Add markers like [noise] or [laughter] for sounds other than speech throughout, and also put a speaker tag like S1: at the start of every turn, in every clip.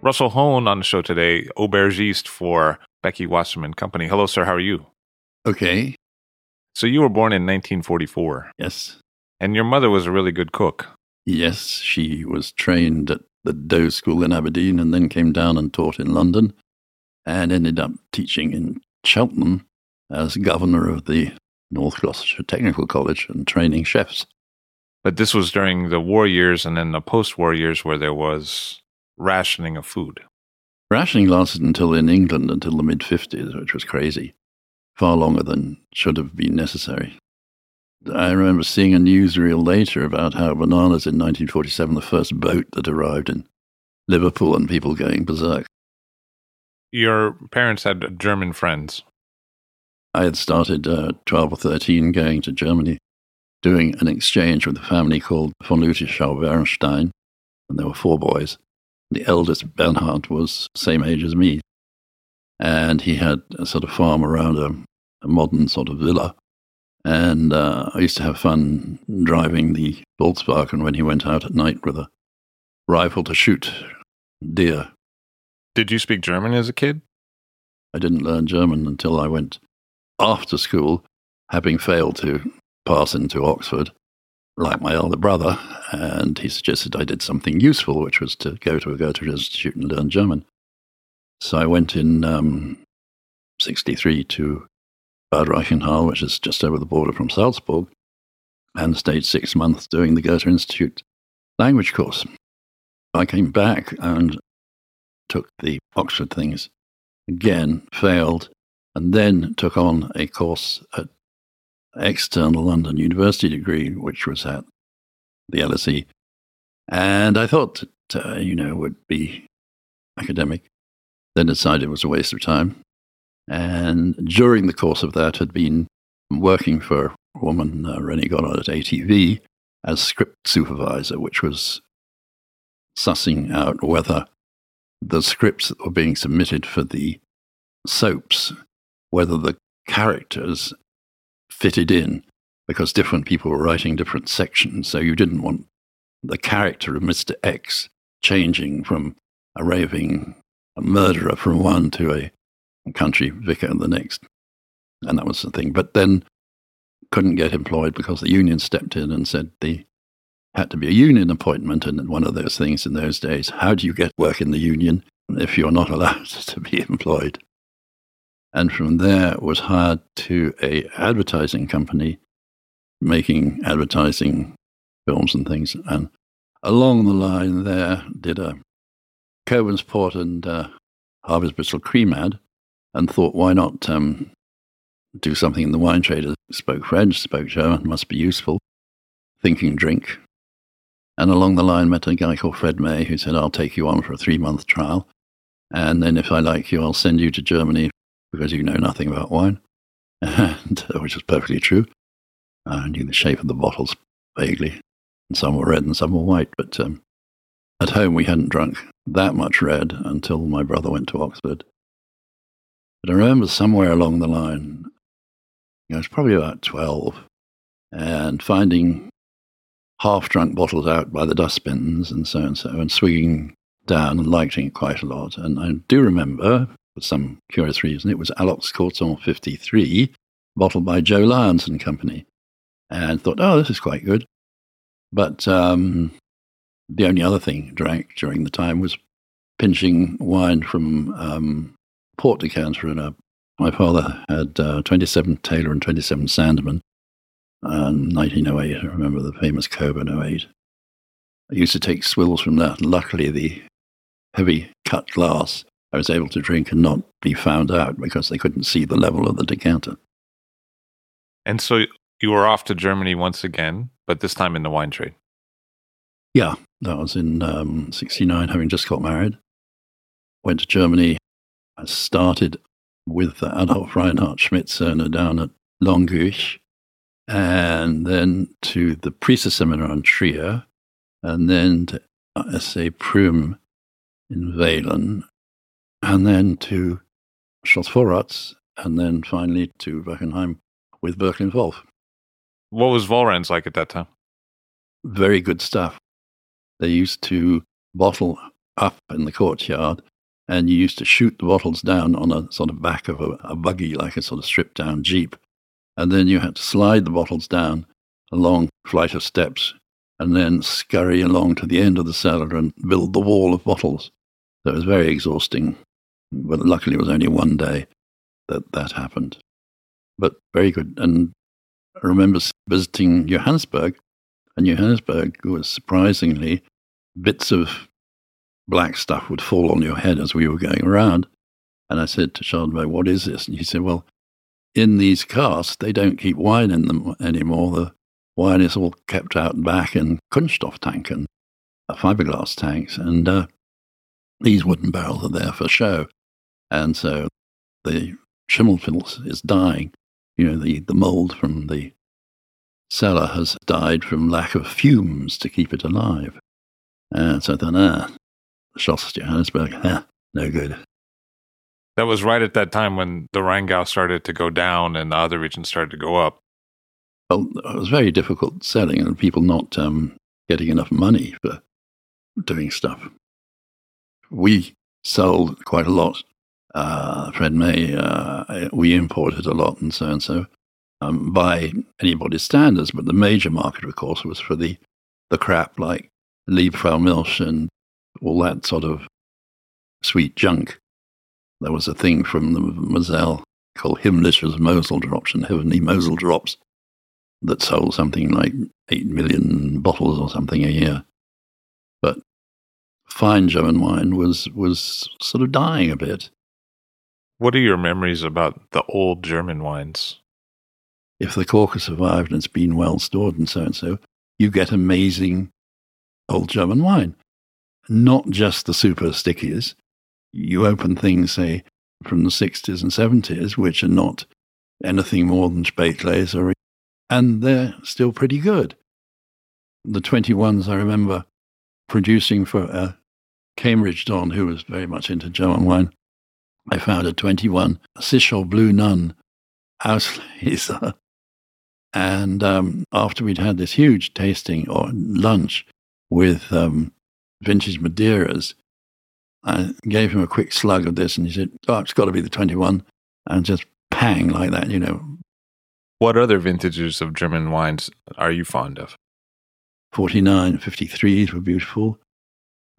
S1: Russell Hone on the show today, aubergiste for Becky Wasserman Company. Hello, sir. How are you?
S2: Okay.
S1: So you were born in 1944,
S2: Yes.
S1: and your mother was a really good cook.
S2: Yes, she was trained at the Doe School in Aberdeen and then came down and taught in London and ended up teaching in Cheltenham as governor of the North Gloucestershire Technical College and training chefs.
S1: But this was during the war years and then the post-war years where there was rationing of food.
S2: Rationing lasted until in England until the mid 50s, which was crazy, far longer than should have been necessary. I remember seeing a newsreel later about how bananas in 1947, the first boat that arrived in Liverpool, and people going berserk.
S1: Your parents had German friends.
S2: I had started uh, 12 or 13 going to Germany, doing an exchange with a family called von Lüttichau Bernstein, and there were four boys. The eldest, Bernhard, was same age as me, and he had a sort of farm around a, a modern sort of villa. And uh, I used to have fun driving the Volkswagen when he went out at night with a rifle to shoot deer.
S1: Did you speak German as a kid?
S2: I didn't learn German until I went after school, having failed to pass into Oxford, like my elder brother. And he suggested I did something useful, which was to go to a Goethe Institute and learn German. So I went in um, 63 to Bad Reichenhall, which is just over the border from Salzburg, and stayed six months doing the Goethe Institute language course. I came back and took the Oxford things again, failed, and then took on a course at external London University degree, which was at the LSE. And I thought that, uh, you know, would be academic. Then decided it was a waste of time. And during the course of that, had been working for a woman, uh, Rennie Goddard at ATV, as script supervisor, which was sussing out whether the scripts that were being submitted for the soaps, whether the characters fitted in, because different people were writing different sections. So you didn't want the character of Mr. X changing from a raving murderer from one to a country vicar in the next. And that was the thing. But then couldn't get employed because the union stepped in and said the had to be a union appointment. And one of those things in those days, how do you get work in the union if you're not allowed [laughs] to be employed? And from there was hired to a advertising company making advertising films and things. And along the line there did a Cockburn's Port and uh, Harvey's Bristol cream ad and thought, why not um, do something in the wine trade? Spoke French, spoke German, must be useful. Thinking drink. And along the line met a guy called Fred May who said, I'll take you on for a three month trial. And then if I like you, I'll send you to Germany because you know nothing about wine. [laughs] And, uh, which was perfectly true. I knew the shape of the bottles vaguely. And some were red and some were white. But um, at home, we hadn't drunk that much red until my brother went to Oxford. But I remember somewhere along the line, I was probably about 12, and finding half drunk bottles out by the dustbins and so and so, and swigging down and liking it quite a lot. And I do remember, for some curious reason, it was Aloxe Corton 53, bottled by Joe Lyons and Company, and thought, oh, this is quite good. But um, the only other thing I drank during the time was pinching wine from um, port decanter And a. My father had uh, 27 Taylor and 27 Sandeman. And 1908, I remember the famous Cockburn 08. I used to take swills from that. Luckily, the heavy cut glass I was able to drink and not be found out because they couldn't see the level of the decanter.
S1: And so you were off to Germany once again, but this time in the wine trade.
S2: Yeah, that was in um, 69, having just got married. Went to Germany. I started with Adolf Reinhard Schmidt-Cerner down at Longuich, and then to the Priester Seminar in Trier, and then to SA Prüm in Wehlen, and then to Schloss and then finally to Wachenheim with Bürklin Wolf.
S1: What was Vollrads like at that time?
S2: Very good stuff. They used to bottle up in the courtyard, and you used to shoot the bottles down on a sort of back of a, a buggy, like a sort of stripped down jeep. And then you had to slide the bottles down a long flight of steps and then scurry along to the end of the cellar and build the wall of bottles. So it was very exhausting. But luckily, it was only one day that that happened. But very good. And I remember visiting Johannisberg and Johannisberg was surprisingly, bits of black stuff would fall on your head as we were going around. And I said to Chardonnay, what is this? And he said, well, in these casks, they don't keep wine in them anymore. The wine is all kept out back in Kunststoff tank and uh, fiberglass tanks. And uh, these wooden barrels are there for show. And so the Schimmelpilz is dying. You know, the, the mold from the cellar has died from lack of fumes to keep it alive. And so thought, ah, Schloss Johannisberg, ah, no good.
S1: That was right at that time when the Rheingau started to go down and the other regions started to go up.
S2: Well, it was very difficult selling and people not um, getting enough money for doing stuff. We sold quite a lot. Uh, Fred May, uh, we imported a lot and so and so um, by anybody's standards. But the major market, of course, was for the, the crap like Liebfraumilch and all that sort of sweet junk. There was a thing from the Moselle called Himmlisches Mosel drops and Heavenly Mosel drops that sold something like 8 million bottles or something a year. But fine German wine was, was sort of dying a bit.
S1: What are your memories about the old German wines?
S2: if the cork has survived and it's been well stored and so and so, you get amazing old German wine. Not just the super stickies. You open things, say, from the 60s and 70s, which are not anything more than Spätlese, and they're still pretty good. The 21s I remember producing for a Cambridge Don who was very much into German wine. I found a 21 Sichel Blue Nun Auslese and um, after we'd had this huge tasting or lunch with um, vintage Madeiras, I gave him a quick slug of this and he said, Oh, it's got to be the 21. And just pang like that, you know.
S1: What other vintages of German wines are you fond of?
S2: 49, 53s were beautiful.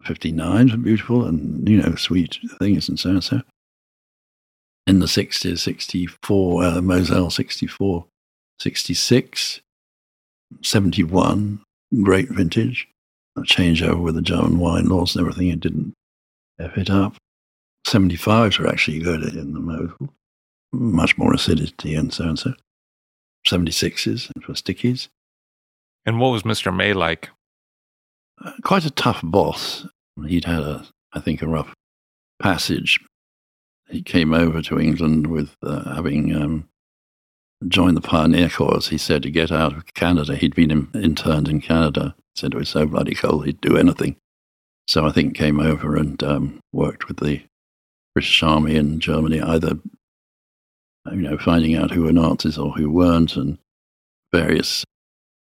S2: 59s were beautiful and, you know, sweet things and so and so. In the 60s, 64, uh, Moselle 64 66, 71, great vintage. A changeover with the German wine laws and everything, it didn't F it up. 75s were actually good in the Mosel, much more acidity and so and so. 76s for stickies.
S1: And what was Mr. May like?
S2: Uh, quite a tough boss. He'd had a, I think, a rough passage. He came over to England with uh, having um, join the Pioneer Corps, he said, to get out of Canada. He'd been in, interned in Canada. He said it was so bloody cold, he'd do anything. So I think came over and um, worked with the British Army in Germany, either you know, finding out who were Nazis or who weren't, and various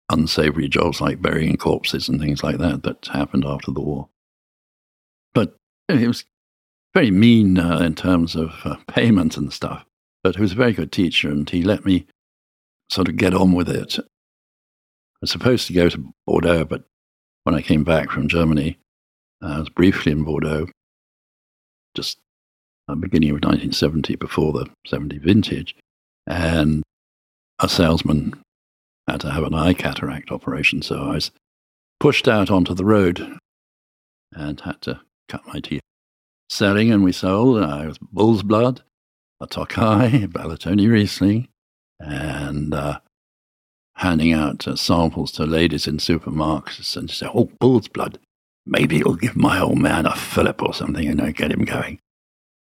S2: unsavory jobs like burying corpses and things like that that happened after the war. But he was very mean uh, in terms of uh, [laughs] payment and stuff, but he was a very good teacher, and he let me sort of get on with it. I was supposed to go to Bordeaux, but when I came back from Germany, uh, I was briefly in Bordeaux, just uh, beginning of 1970, before the 70 vintage, and a salesman had to have an eye cataract operation, so I was pushed out onto the road and had to cut my teeth. Selling, and we sold uh, bull's blood, a Tokai, [laughs] Balatoni Riesling, and uh, handing out uh, samples to ladies in supermarkets and say, oh, bull's blood. Maybe it'll give my old man a fillip or something, you know, get him going.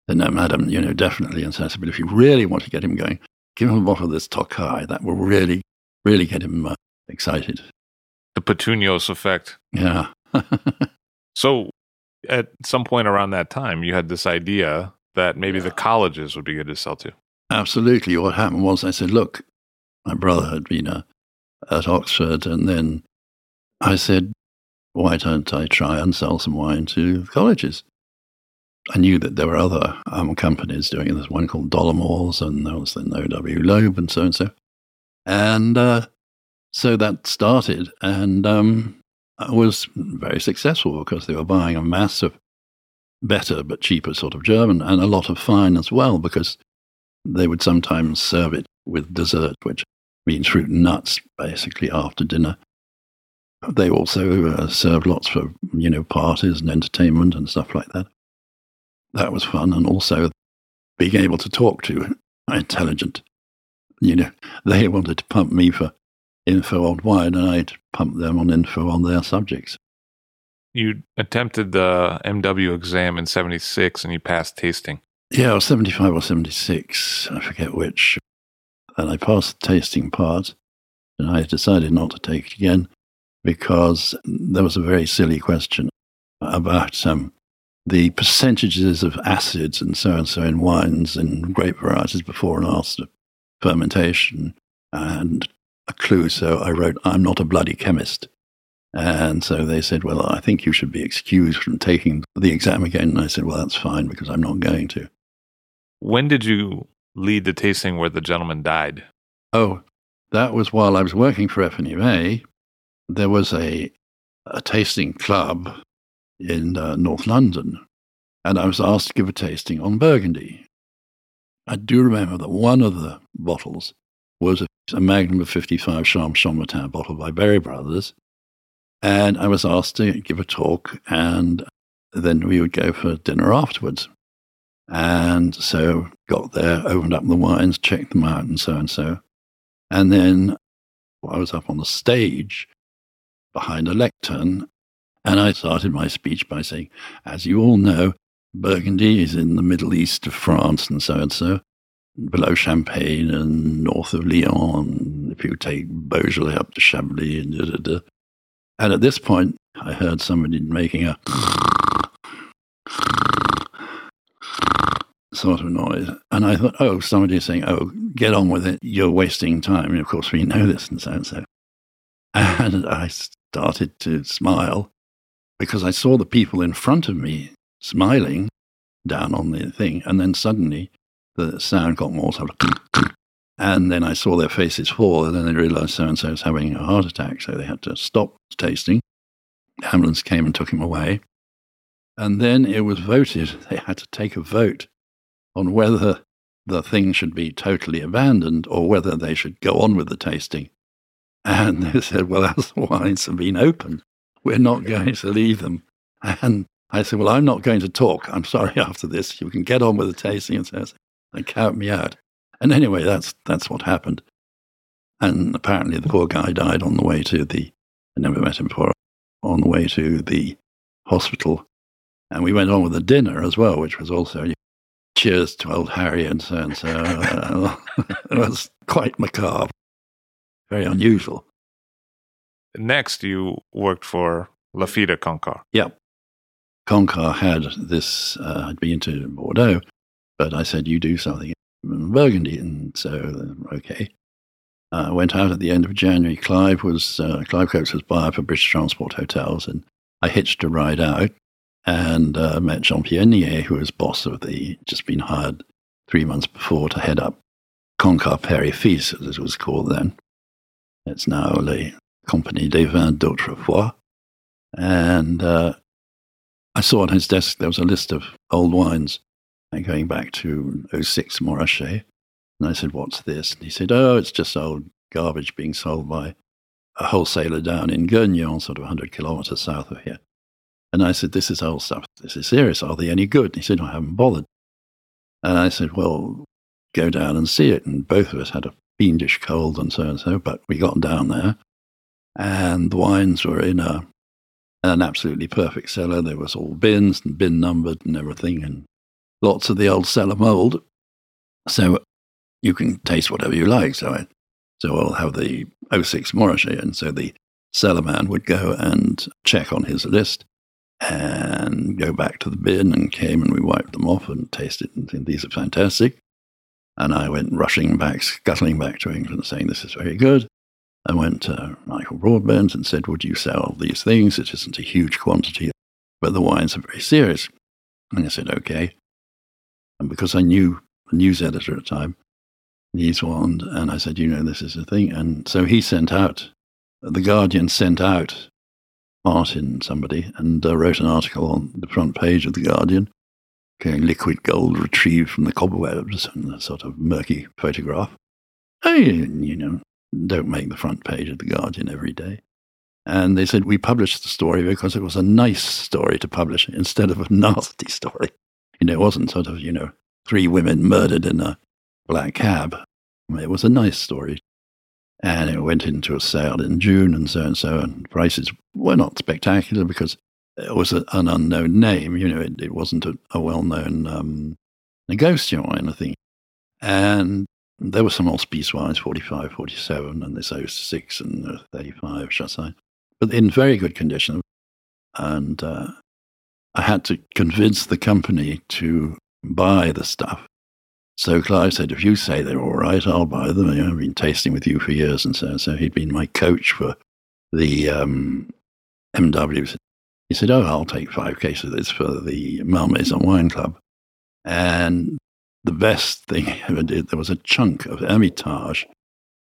S2: Then, no, madam, you know, definitely insensible. If you really want to get him going, give him a bottle of this Tokai. That will really, really get him uh, excited.
S1: The Petunios effect.
S2: Yeah. [laughs]
S1: so, at some point around that time, you had this idea that maybe yeah. the colleges would be good to sell to.
S2: Absolutely. What happened was I said, look, my brother had been uh, at Oxford, and then I said, why don't I try and sell some wine to colleges? I knew that there were other um, companies doing it. There's one called Dollamores, and there was then O.W. Loeb, and so and so. And uh, so that started, and um, was very successful because they were buying a mass of better but cheaper sort of German, and a lot of fine as well, because they would sometimes serve it with dessert, which means fruit and nuts, basically after dinner. They also uh, served lots for you know parties and entertainment and stuff like that. That was fun, and also being able to talk to [laughs] intelligent. You know, they wanted to pump me for info worldwide, and I'd pump them on info on their subjects.
S1: You attempted the MW exam in '76, and you passed tasting.
S2: Yeah, or 75 or 76, I forget which. And I passed the tasting part, and I decided not to take it again because there was a very silly question about um, the percentages of acids and so and so in wines and grape varieties before and after fermentation, and a clue. So I wrote, I'm not a bloody chemist. And so they said, Well, I think you should be excused from taking the exam again. And I said, Well, that's fine because I'm not going to.
S1: When did you lead the tasting where the gentleman died?
S2: Oh, that was while I was working for FNUA. There was a, a tasting club in uh, North London, and I was asked to give a tasting on Burgundy. I do remember that one of the bottles was a, Magnum of 55 Charme Chambertin bottle by Berry Brothers, and I was asked to give a talk, and then we would go for dinner afterwards. And so got there, opened up the wines, checked them out, and so and so. And then I was up on the stage behind a lectern, and I started my speech by saying, as you all know, Burgundy is in the Middle East of France and so and so, below Champagne and north of Lyon, if you take Beaujolais up to Chablis and da da da. And at this point, I heard somebody making a sort of noise. And I thought, oh, somebody's saying, oh, get on with it. You're wasting time. And of course, we know this and so and so. And I started to smile because I saw the people in front of me smiling down on the thing. And then suddenly the sound got more sort of, and then I saw their faces fall. And then they realized so and so was having a heart attack. So they had to stop tasting. The ambulance came and took him away. And then it was voted, [laughs] they had to take a vote on whether the thing should be totally abandoned or whether they should go on with the tasting. And [laughs] they said, well, as the wines have been open, we're not going to leave them. And I said, well, I'm not going to talk. I'm sorry [laughs] after this. You can get on with the tasting and, says, and count me out. And anyway, that's, that's what happened. And apparently the poor guy died on the way to the, I never met him before, on the way to the hospital. And we went on with the dinner as well, which was also cheers to old Harry and so and so. [laughs] It was quite macabre, very unusual.
S1: Next, you worked for Lafite Concar.
S2: Yep. Concar had this, uh, I'd been to Bordeaux, but I said, you do something. In Burgundy. And so, okay. I uh, went out at the end of January. Clive was, uh, Clive Coates was buyer for British Transport Hotels. And I hitched a ride out and uh, met Jean Pierre Nier, who was boss of the, just been hired three months before to head up Cancar Perry Fils, as it was called then. It's now the Compagnie des Vins d'Autrefois. And uh, I saw on his desk there was a list of old wines going back to 06 Montrachet. And I said, What's this? And he said, Oh, it's just old garbage being sold by a wholesaler down in Gueugnon, sort of 100 kilometers south of here. And I said, This is old stuff. This is serious. Are they any good? And he said, I haven't bothered. And I said, Well, go down and see it. And both of us had a fiendish cold and so and so, but we got down there. And the wines were in a an absolutely perfect cellar. There was all bins and bin numbered and everything, and lots of the old cellar mold. So you can taste whatever you like. So I, so I'll have the 06 Montrachet, and so the cellar man would go and check on his list and go back to the bin and came and we wiped them off and tasted and said, these are fantastic. And I went rushing back, scuttling back to England saying, this is very good. I went to Michael Broadbent and said, would you sell these things? It isn't a huge quantity, but the wines are very serious. And I said, okay. And because I knew the news editor at the time, Niels Wand, and I said, you know, this is a thing. And so he sent out, The Guardian sent out Martin, somebody, and uh, wrote an article on the front page of The Guardian, going liquid gold retrieved from the cobwebs and a sort of murky photograph. I, you know, don't make the front page of The Guardian every day. And they said, we published the story because it was a nice story to publish instead of a [laughs] nasty story. You know, it wasn't sort of, you know, three women murdered in a black cab. It was a nice story and it went into a sale in June and so and so, and prices were not spectacular because it was a, an unknown name. You know, it, it wasn't a, a well-known um, negotiant or anything. And there were some Hospice wines, 45, 47, and this 06 and 35 Chassagne, but in very good condition. And uh, I had to convince the company to buy the stuff so Clive said, if you say they're all right, I'll buy them. I've been tasting with you for years. And so, so he'd been my coach for the um, MW. He said, oh, I'll take five cases of this for the Malmaison Wine Club. And the best thing [laughs] he ever did, there was a chunk of Hermitage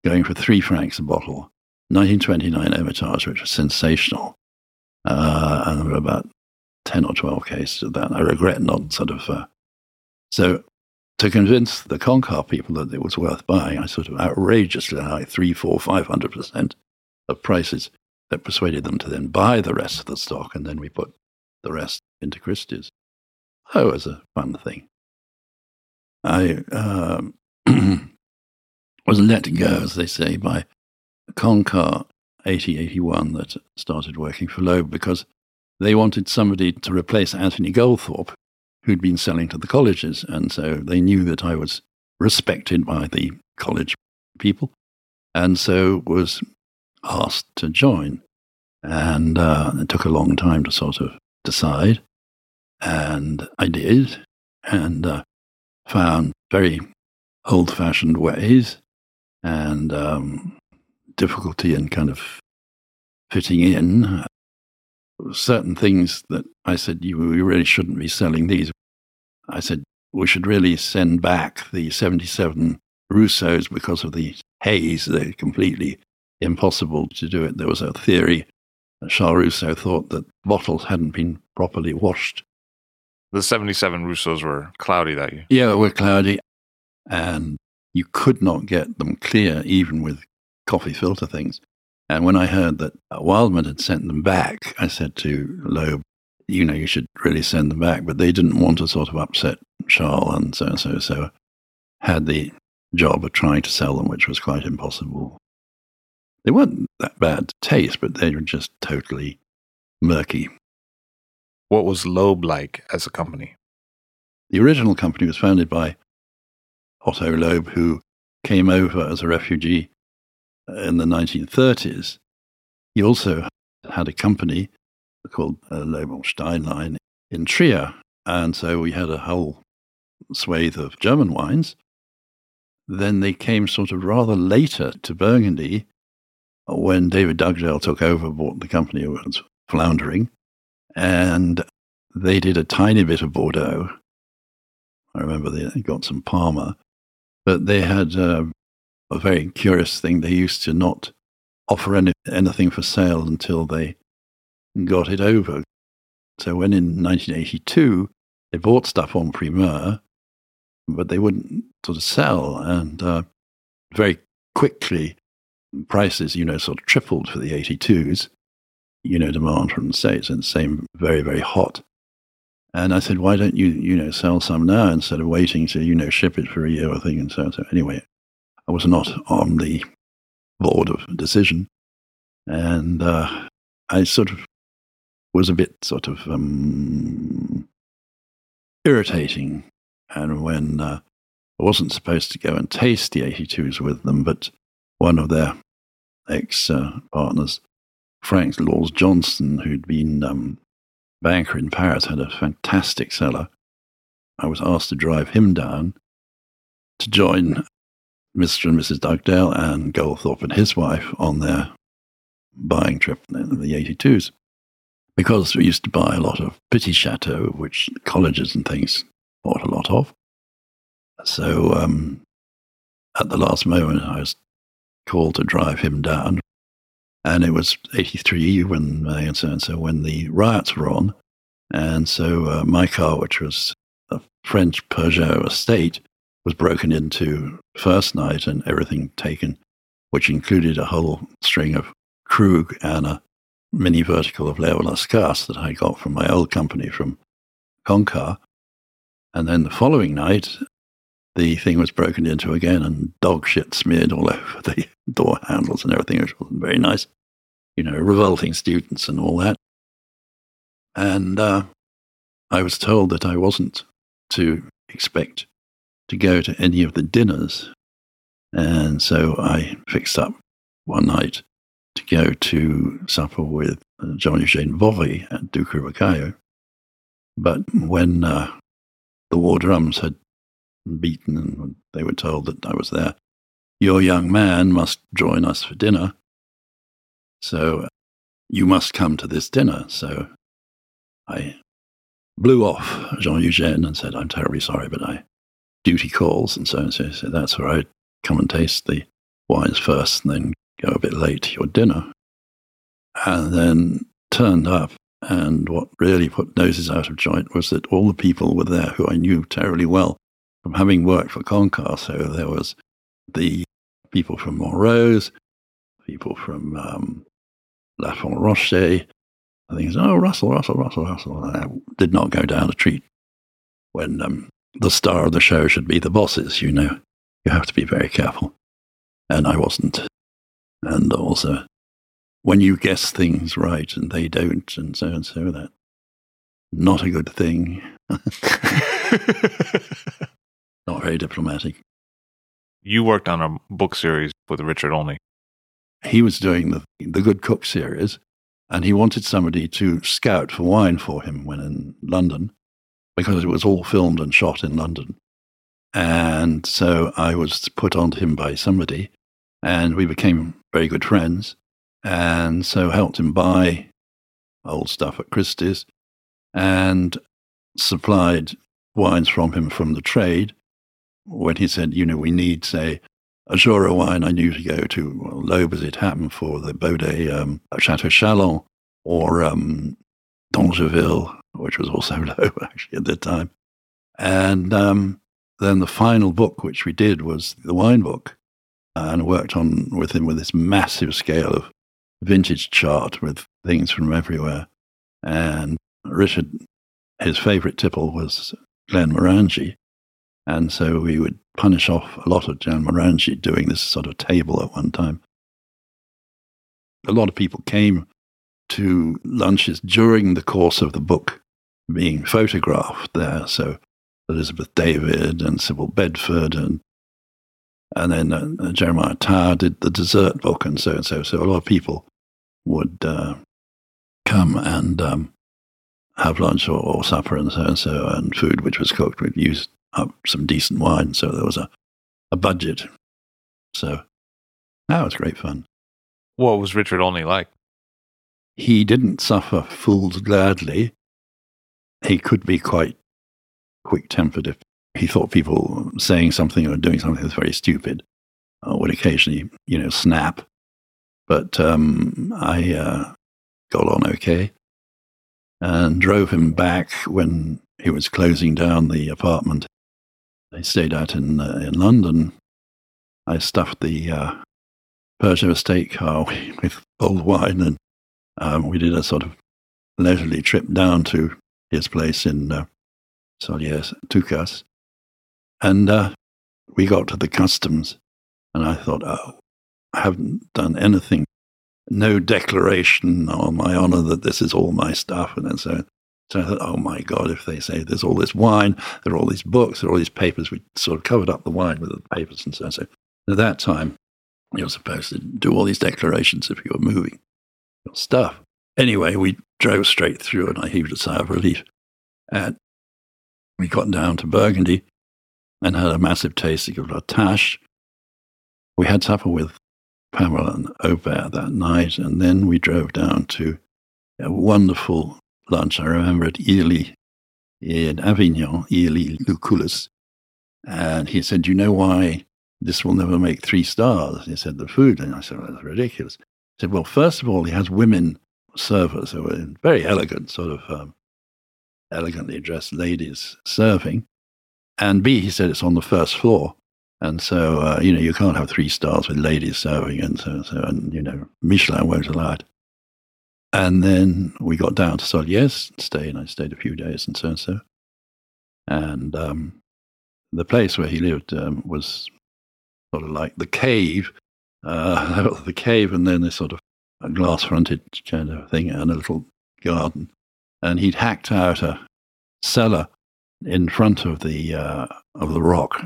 S2: going for three francs a bottle, 1929 Hermitage, which was sensational. Uh, and there were about 10 or 12 cases of that. I regret not sort of. Uh, so to convince the Cancar people that it was worth buying, I sort of outrageously high, three, four, five hundred percent of prices that persuaded them to then buy the rest of the stock, and then we put the rest into Christie's. That was a fun thing. I um, [clears throat] was let go, as they say, by Cancar 8081 that started working for Loeb because they wanted somebody to replace Anthony Goldthorpe, who'd been selling to the colleges. And so they knew that I was respected by the college people. And so was asked to join. And uh, it took a long time to sort of decide. And I did, and uh, found very old fashioned ways and um, difficulty in kind of fitting in certain things that I said, you, we really shouldn't be selling these. I said, we should really send back the 77 Rousseaus because of the haze. They're completely impossible to do it. There was a theory that Charles Rousseau thought that bottles hadn't been properly washed.
S1: The 77 Rousseaus were cloudy that year.
S2: Yeah, they were cloudy. And you could not get them clear even with coffee filter things. And when I heard that uh, Wildman had sent them back, I said to Loeb, you know, you should really send them back. But they didn't want to sort of upset Charles and so and so. So had the job of trying to sell them, which was quite impossible. They weren't that bad to taste, but they were just totally murky.
S1: What was Loeb like as a company?
S2: The original company was founded by Otto Loeb, who came over as a refugee in the 1930s. He also had a company called uh, Loeb Steinlein in Trier. And so we had a whole swathe of German wines. then they came sort of rather later to Burgundy when David Dugdale took over, bought the company was floundering, and they did a tiny bit of Bordeaux. I remember they got some Palmer, but they had uh, a very curious thing. They used to not offer any, anything for sale until they got it over. So when in 1982 they bought stuff on primeur, but they wouldn't sort of sell, and uh, very quickly prices, you know, sort of tripled for the 82s. You know, demand from the states and same very very hot. And I said, why don't you, you know, sell some now instead of waiting to, you know, ship it for a year or thing and so on. So anyway, I was not on the board of decision. And uh, I sort of was a bit sort of um, irritating. And when uh, I wasn't supposed to go and taste the 82s with them, but one of their ex uh, partners, Frank Laws Johnson, who'd been um, banker in Paris, had a fantastic cellar. I was asked to drive him down to join Mr. and Mrs. Dugdale and Goldthorpe and his wife on their buying trip in the 82s. Because we used to buy a lot of Petit Chateau, which colleges and things bought a lot of. So um, at the last moment, I was called to drive him down and it was 83 when and so, and so when the riots were on. And so uh, my car, which was a French Peugeot estate, was broken into first night and everything taken, which included a whole string of Krug and a mini vertical of Leo Las Cases that I got from my old company from Concar. And then the following night, the thing was broken into again and dog shit smeared all [laughs] over the door handles and everything, which wasn't very nice you know, revolting students and all that. And uh, I was told that I wasn't to expect to go to any of the dinners. And so I fixed up one night to go to supper with Jean Eugene Borie at Ducru Beaucaillou. But when uh, the war drums had beaten and they were told that I was there, your young man must join us for dinner. So you must come to this dinner. So I blew off Jean Eugène and said, I'm terribly sorry, but I duty calls. And so, and so, so that's all right. Come and taste the wines first and then go a bit late to your dinner. And then turned up. And what really put noses out of joint was that all the people were there who I knew terribly well from having worked for Concar. So there was the people from Montrose, people from um, Lafon Rochet. I think oh, Russell, Russell, Russell, Russell. I did not go down a treat when um, the star of the show should be the bosses, you know. You have to be very careful. And I wasn't. And also, when you guess things right and they don't, and so and so, that not a good thing. [laughs] not very diplomatic.
S1: You worked on a book series with Richard Olney
S2: he was doing the, the Good Cook series, and he wanted somebody to scout for wine for him when in London, because it was all filmed and shot in London. And so I was put on to him by somebody, and we became very good friends. And so helped him buy old stuff at Christie's and supplied wines from him from the trade when he said, you know, we need, say, a Jura wine I knew to go to well, Loeb as it happened for the Baudet um, Chateau Chalon or um, D'Angeville, which was also [laughs] low actually at the time. And um, then the final book, which we did, was the wine book. And worked on with him with this massive scale of vintage chart with things from everywhere. And Richard, his favorite tipple was Glenmorangie. And so we would punish off a lot of Glenmorangie doing this sort of table at one time. A lot of people came to lunches during the course of the book being photographed there. So Elizabeth David and Sybil Bedford and and then uh, Jeremiah Tower did the dessert book and so and so. So a lot of people would uh, come and um, have lunch or, or, supper and so and so, and food which was cooked. We'd use up some decent wine. So there was a, a budget. So that was great fun.
S1: What was Richard Olney like?
S2: He didn't suffer fools gladly. He could be quite quick tempered if he thought people saying something or doing something was very stupid, or would occasionally, you know, snap. But um, I uh, got on okay and drove him back when he was closing down the apartment I stayed out in, uh, in London. I stuffed the uh, estate car [laughs] with old wine, and um, we did a sort of leisurely trip down to his place in uh, Solliès, Toucas. And uh, we got to the customs, and I thought, oh, I haven't done anything, no declaration on my honor that this is all my stuff. And so, so I thought, oh my God, if they say there's all this wine, there are all these books, there are all these papers, we sort of covered up the wine with the papers and so on. So at that time, you're supposed to do all these declarations if you're moving your stuff. Anyway, we drove straight through and I heaved a sigh of relief. And we got down to Burgundy and had a massive tasting of La Tâche. We had supper with Pamela and Aubert that night, and then we drove down to a wonderful lunch. I remember at Hiély in Avignon, Hiély Lucullus. And he said, You know why this will never make three stars? He said, The food. And I said, well, That's ridiculous. He said, Well, first of all, he has women servers who are very elegant, sort of um, elegantly dressed ladies serving. And B, he said it's on the first floor. And so, uh, you know, you can't have three stars with ladies serving. And so, so, and, you know, Michelin won't allow it. And then we got down to Solliès, stay, and I stayed a few days and so and so. And um, the place where he lived um, was sort of like the cave, uh, [laughs] the cave, and then this sort of a glass fronted kind of thing, and a little garden. And he'd hacked out a cellar in front of the uh, of the rock.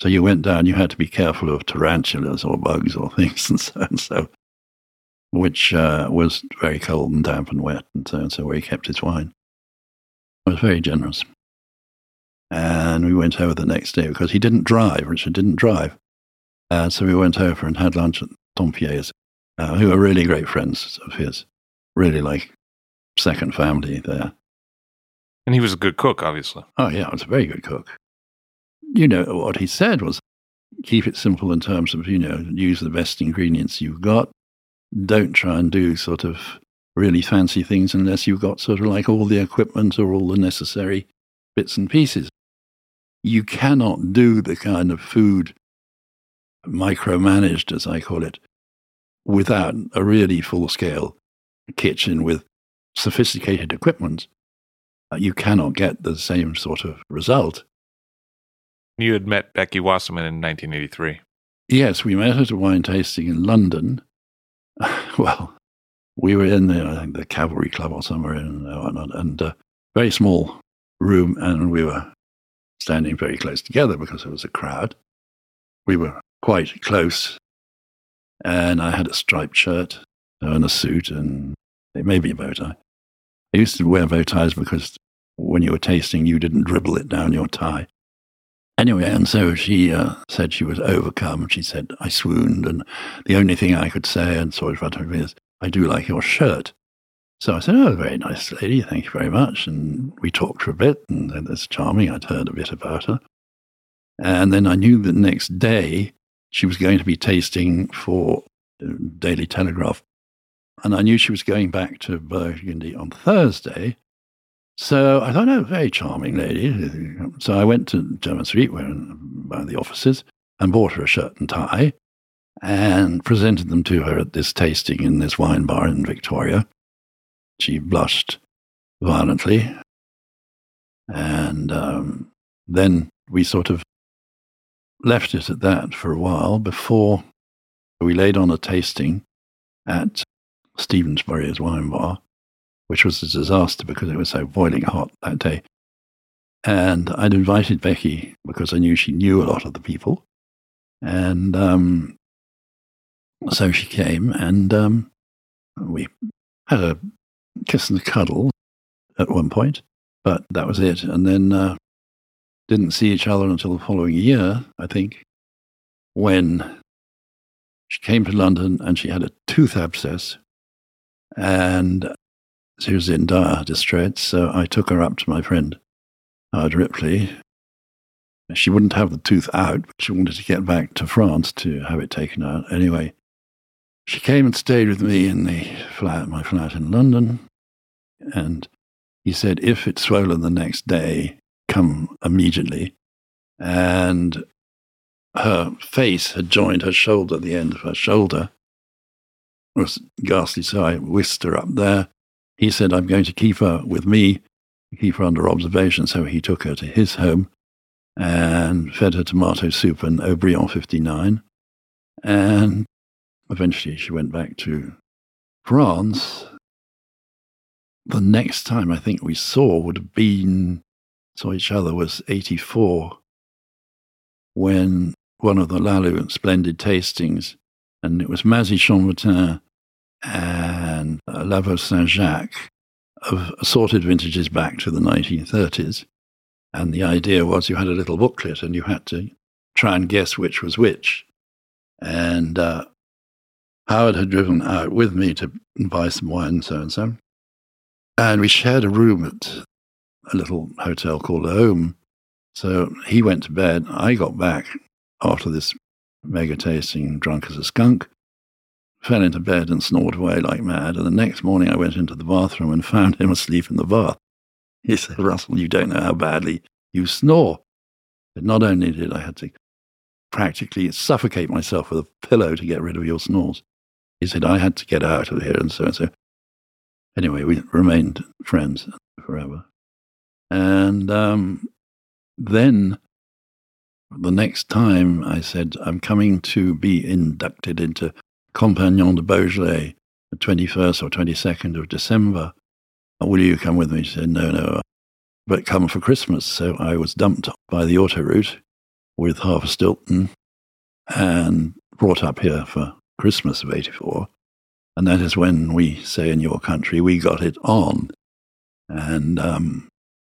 S2: So you went down. You had to be careful of tarantulas or bugs or [laughs] things, and so and so, which uh, was very cold and damp and wet, and so and so. Where he kept his wine, it was very generous. And we went over the next day because he didn't drive. Richard didn't drive, uh, so we went over and had lunch at Tempier's, uh, who are really great friends of his, really like second family there.
S1: And he was a good cook, obviously.
S2: Oh, yeah, he was a very good cook. You know, what he said was keep it simple in terms of, you know, use the best ingredients you've got. Don't try and do sort of really fancy things unless you've got sort of like all the equipment or all the necessary bits and pieces. You cannot do the kind of food micromanaged, as I call it, without a really full scale kitchen with sophisticated equipment uh, you cannot get the same sort of result.
S1: You had met Becky Wasserman in 1983.
S2: Yes, we met at a wine tasting in London. [laughs] well, we were in the, I think, the Cavalry Club or somewhere in uh, whatnot, and a uh, very small room, and we were standing very close together because there was a crowd. We were quite close, and I had a striped shirt and a suit and maybe a bow tie. I used to wear bow ties because when you were tasting, you didn't dribble it down your tie. Anyway, and so she uh, said she was overcome. She said, I swooned, and the only thing I could say, and sort of is, I do like your shirt. So I said, Oh, very nice lady, thank you very much. And we talked for a bit, and it's charming. I'd heard a bit about her. And then I knew the next day she was going to be tasting for Daily Telegraph and I knew she was going back to Burgundy on Thursday. So I thought, oh, very charming lady. So I went to Jermyn Street, where by the offices, and bought her a shirt and tie, and presented them to her at this tasting in this wine bar in Victoria. She blushed violently, and um, then we sort of left it at that for a while before we laid on a tasting at Stevensbury's wine bar, which was a disaster because it was so boiling hot that day. And I'd invited Becky because I knew she knew a lot of the people. And um, so she came and um, we had a kiss and a cuddle at one point, but that was it. And then uh, didn't see each other until the following year, I think. when she came to London and she had a tooth abscess and she was in dire distress. So I took her up to my friend Howard Ripley. She wouldn't have the tooth out, but she wanted to get back to France to have it taken out. Anyway, she came and stayed with me in the flat, my flat in London. And he said, if it's swollen the next day, come immediately. And her face had joined her shoulder, the end of her shoulder. It was ghastly, so I whisked her up there. He said, I'm going to keep her with me, keep her under observation. So he took her to his home and fed her tomato soup and Haut-Brion 59. And eventually she went back to France. The next time I think we saw would have been, saw each other was 84 when one of the Lalou splendid tastings, and it was Mazis-Chambertin and Lavaut Saint Jacques of assorted vintages back to the 1930s. And the idea was you had a little booklet and you had to try and guess which was which. And uh, Howard had driven out with me to buy some wine so and so. And we shared a room at a little hotel called Home. So he went to bed. I got back after this mega tasting, drunk as a skunk, fell into bed and snored away like mad. And the next morning I went into the bathroom and found him asleep in the bath. He said, Russell, you don't know how badly you snore. But not only did I have to practically suffocate myself with a pillow to get rid of your snores, he said, I had to get out of here and so and so. Anyway, we remained friends forever. And um, then the next time I said, I'm coming to be inducted into Compagnon de Beaujolais, the 21st or 22nd of December. Will you come with me? She said, No, no, but come for Christmas. So I was dumped by the autoroute with half a Stilton and brought up here for Christmas of 84. And that is when we say in your country, we got it on. And um,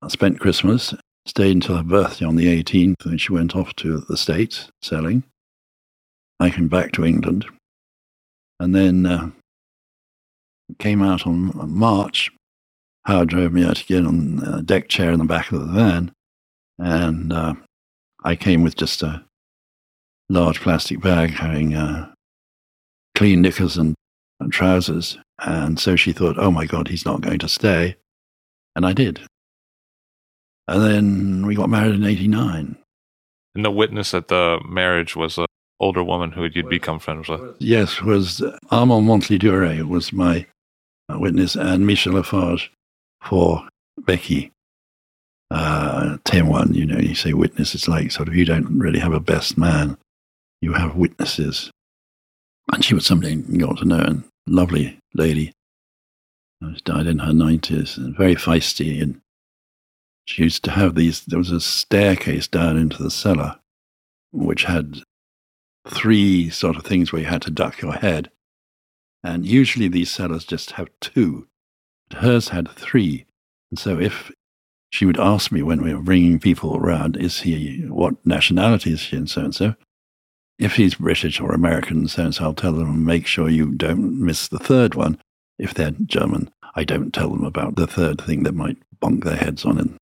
S2: spent Christmas Stayed until her birthday on the 18th, and she went off to the States selling. I came back to England, and then uh, came out on March. Howard drove me out again on a deck chair in the back of the van, and uh, I came with just a large plastic bag having uh, clean knickers and, and trousers. And so she thought, oh my God, he's not going to stay. And I did. And then we got married in 89.
S1: And the witness at the marriage was an older woman who you'd become friends with?
S2: Yes, was Armand Monthélie-Douhairet was my witness and Michel Lafarge for Becky. Uh, one, you know, you say witness, it's like sort of you don't really have a best man, you have witnesses. And she was somebody you got to know, and lovely lady. She died in her 90s and very feisty and she used to have these, there was a staircase down into the cellar, which had three sort of things where you had to duck your head. And usually these cellars just have two. Hers had three. And so if she would ask me when we were bringing people around, is he, what nationality is he, and so and so. If he's British or American, so and so, I'll tell them, make sure you don't miss the third one. If they're German, I don't tell them about the third thing that might bonk their heads on and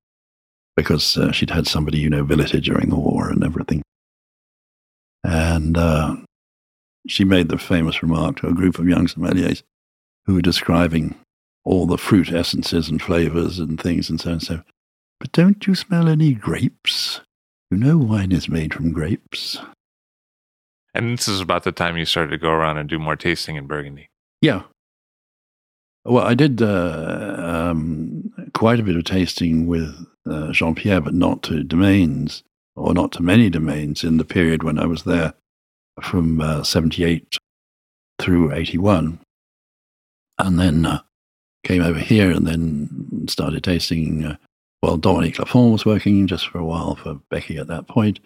S2: because uh, she'd had somebody, you know, billeted during the war and everything. And uh, she made the famous remark to a group of young sommeliers who were describing all the fruit essences and flavors and things and so and so. But don't you smell any grapes? You know wine is made from grapes.
S1: And this is about the time you started to go around and do more tasting in Burgundy.
S2: Yeah. Well, I did uh, um, quite a bit of tasting with uh, Jean Pierre, but not to domains or not to many domains in the period when I was there from uh, 78 through 81. And then uh, came over here and then started tasting. Uh, well, Dominique Lafon was working just for a while for Becky at that point.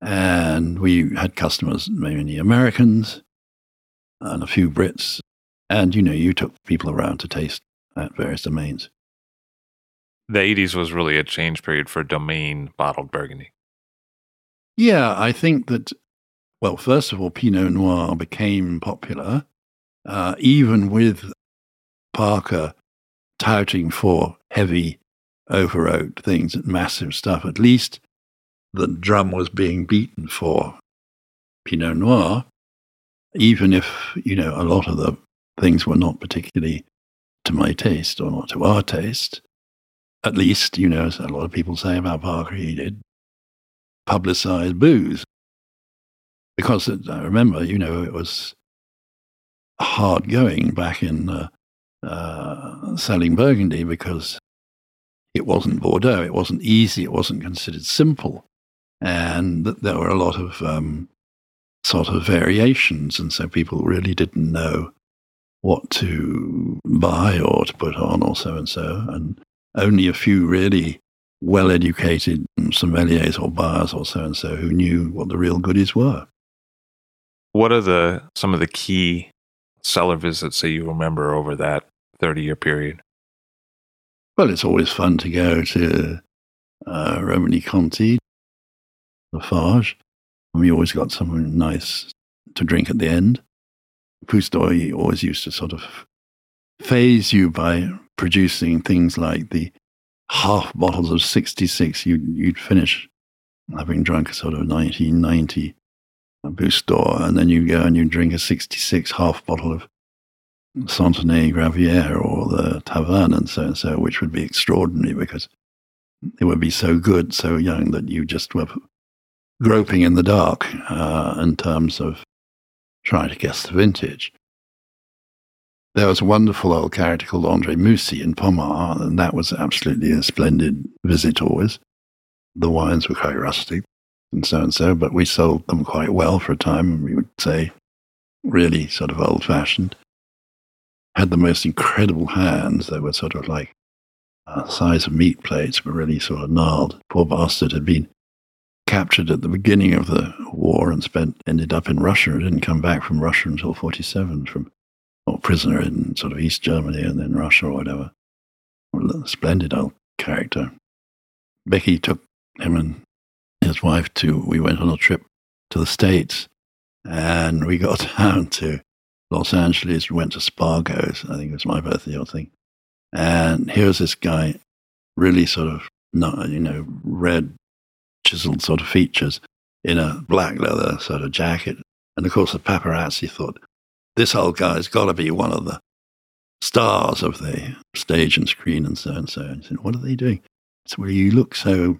S2: And we had customers, mainly Americans and a few Brits. And, you know, you took people around to taste at various domains
S1: the 80s was really a change period for domain bottled burgundy.
S2: Yeah, I think that Well, first of all, Pinot Noir became popular, uh, even with Parker touting for heavy, over oaked things and massive stuff. At least the drum was being beaten for Pinot Noir, even if, you know, a lot of the things were not particularly to my taste or not to our taste. At least, you know, as a lot of people say about Parker, he did publicize booze. Because it, I remember, you know, it was hard going back in uh, uh, selling Burgundy because it wasn't Bordeaux. It wasn't easy. It wasn't considered simple. And there were a lot of um, sort of variations. And so people really didn't know what to buy or to put on or so and so. And only a few really well educated sommeliers or buyers or so and so who knew what the real goodies were.
S3: What are the some of the key cellar visits that you remember over that 30 year period?
S2: Well, it's always fun to go to uh, Romanée-Conti, Lafarge. And we always got something nice to drink at the end. Pousse always used to sort of phase you by producing things like the half bottles of 66 you'd, you'd finish having drunk a sort of 1990 Boost and then you go and you drink a 66 half bottle of Centenaire Gravière or the Tavannes and so and so, which would be extraordinary because it would be so good, so young that you just were groping in the dark uh, in terms of trying to guess the vintage. There was a wonderful old character called Andre Mussy in Pommard, and that was absolutely a splendid visit always. The wines were quite rustic and so and so, but we sold them quite well for a time. We would say really sort of old fashioned. Had the most incredible hands. They were sort of like uh, size of meat plates, but really sort of gnarled. Poor bastard had been captured at the beginning of the war and spent ended up in Russia and didn't come back from Russia until 47 from or prisoner in sort of East Germany and then Russia or whatever. Splendid old character. Becky took him and his wife to, we went on a trip to the States and we got [laughs] down to Los Angeles, we went to Spago's, I think it was my birthday or thing. And here's this guy, really sort of, you know, red, chiseled sort of features in a black leather sort of jacket. And of course, the paparazzi thought, this old guy's got to be one of the stars of the stage and screen and so and so. And said, what are they doing? It's where you look so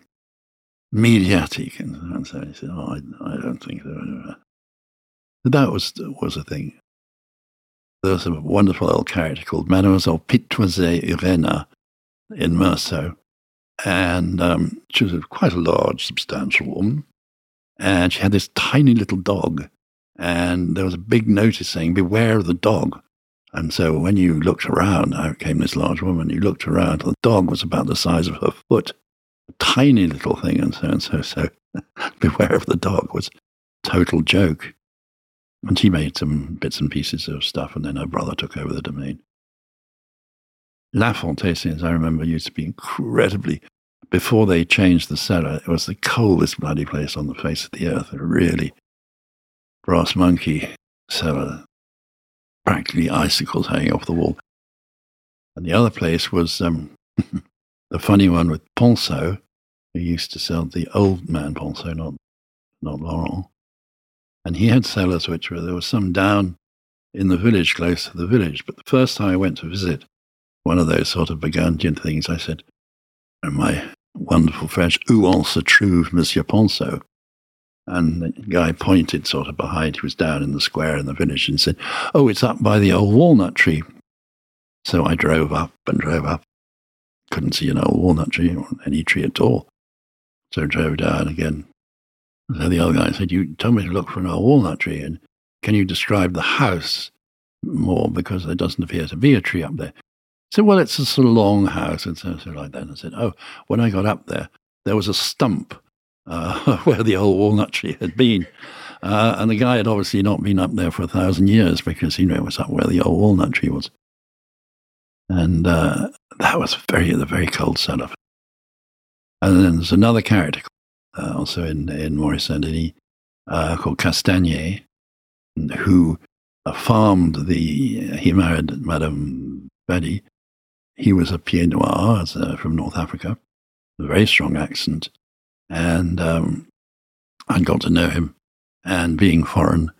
S2: mediatic. And, and so he said, oh, I, I don't think so. That was, was a thing. There was a wonderful old character called Mademoiselle Pitoisé Urena in Meursault. And um, she was quite a large, substantial woman. And she had this tiny little dog. And there was a big notice saying, Beware of the dog. And so when you looked around, out came this large woman, you looked around, the dog was about the size of her foot a tiny little thing and so and so. So [laughs] beware of the dog was total joke. And she made some bits and pieces of stuff, and then her brother took over the domain. La Fontaine, I remember, used to be incredibly, before they changed the cellar, it was the coldest bloody place on the face of the earth. A really brass monkey cellar, practically icicles hanging off the wall. And the other place was um, [laughs] the funny one with Ponsot, who used to sell the old man Ponsot, not, not Laurent. And he had cellars which were, there was some down in the village, close to the village. But the first time I went to visit one of those sort of Burgundian things, I said, in my wonderful French, où on se trouve Monsieur Ponsot? And the guy pointed sort of behind, he was down in the square in the village and said, Oh, it's up by the old walnut tree. So I drove up and drove up couldn't see an old walnut tree or any tree at all. So I drove down again. So the other guy said, You told me to look for an old walnut tree, and can you describe the house more because there doesn't appear to be a tree up there? Said, Well, it's a long house, and so, so like that. And I said, Oh, when I got up there, there was a stump uh, [laughs] where the old walnut tree had been. Uh, and the guy had obviously not been up there for a thousand years because he knew it was up where the old walnut tree was. And uh, that was very the very cold cellar. And then there's another character uh, also in in Morey Saint Denis, uh, called Castagnier, who farmed the, he married Madame Badi. He was a Pied Noir uh, from North Africa, a very strong accent. And um, I got to know him. And being foreign,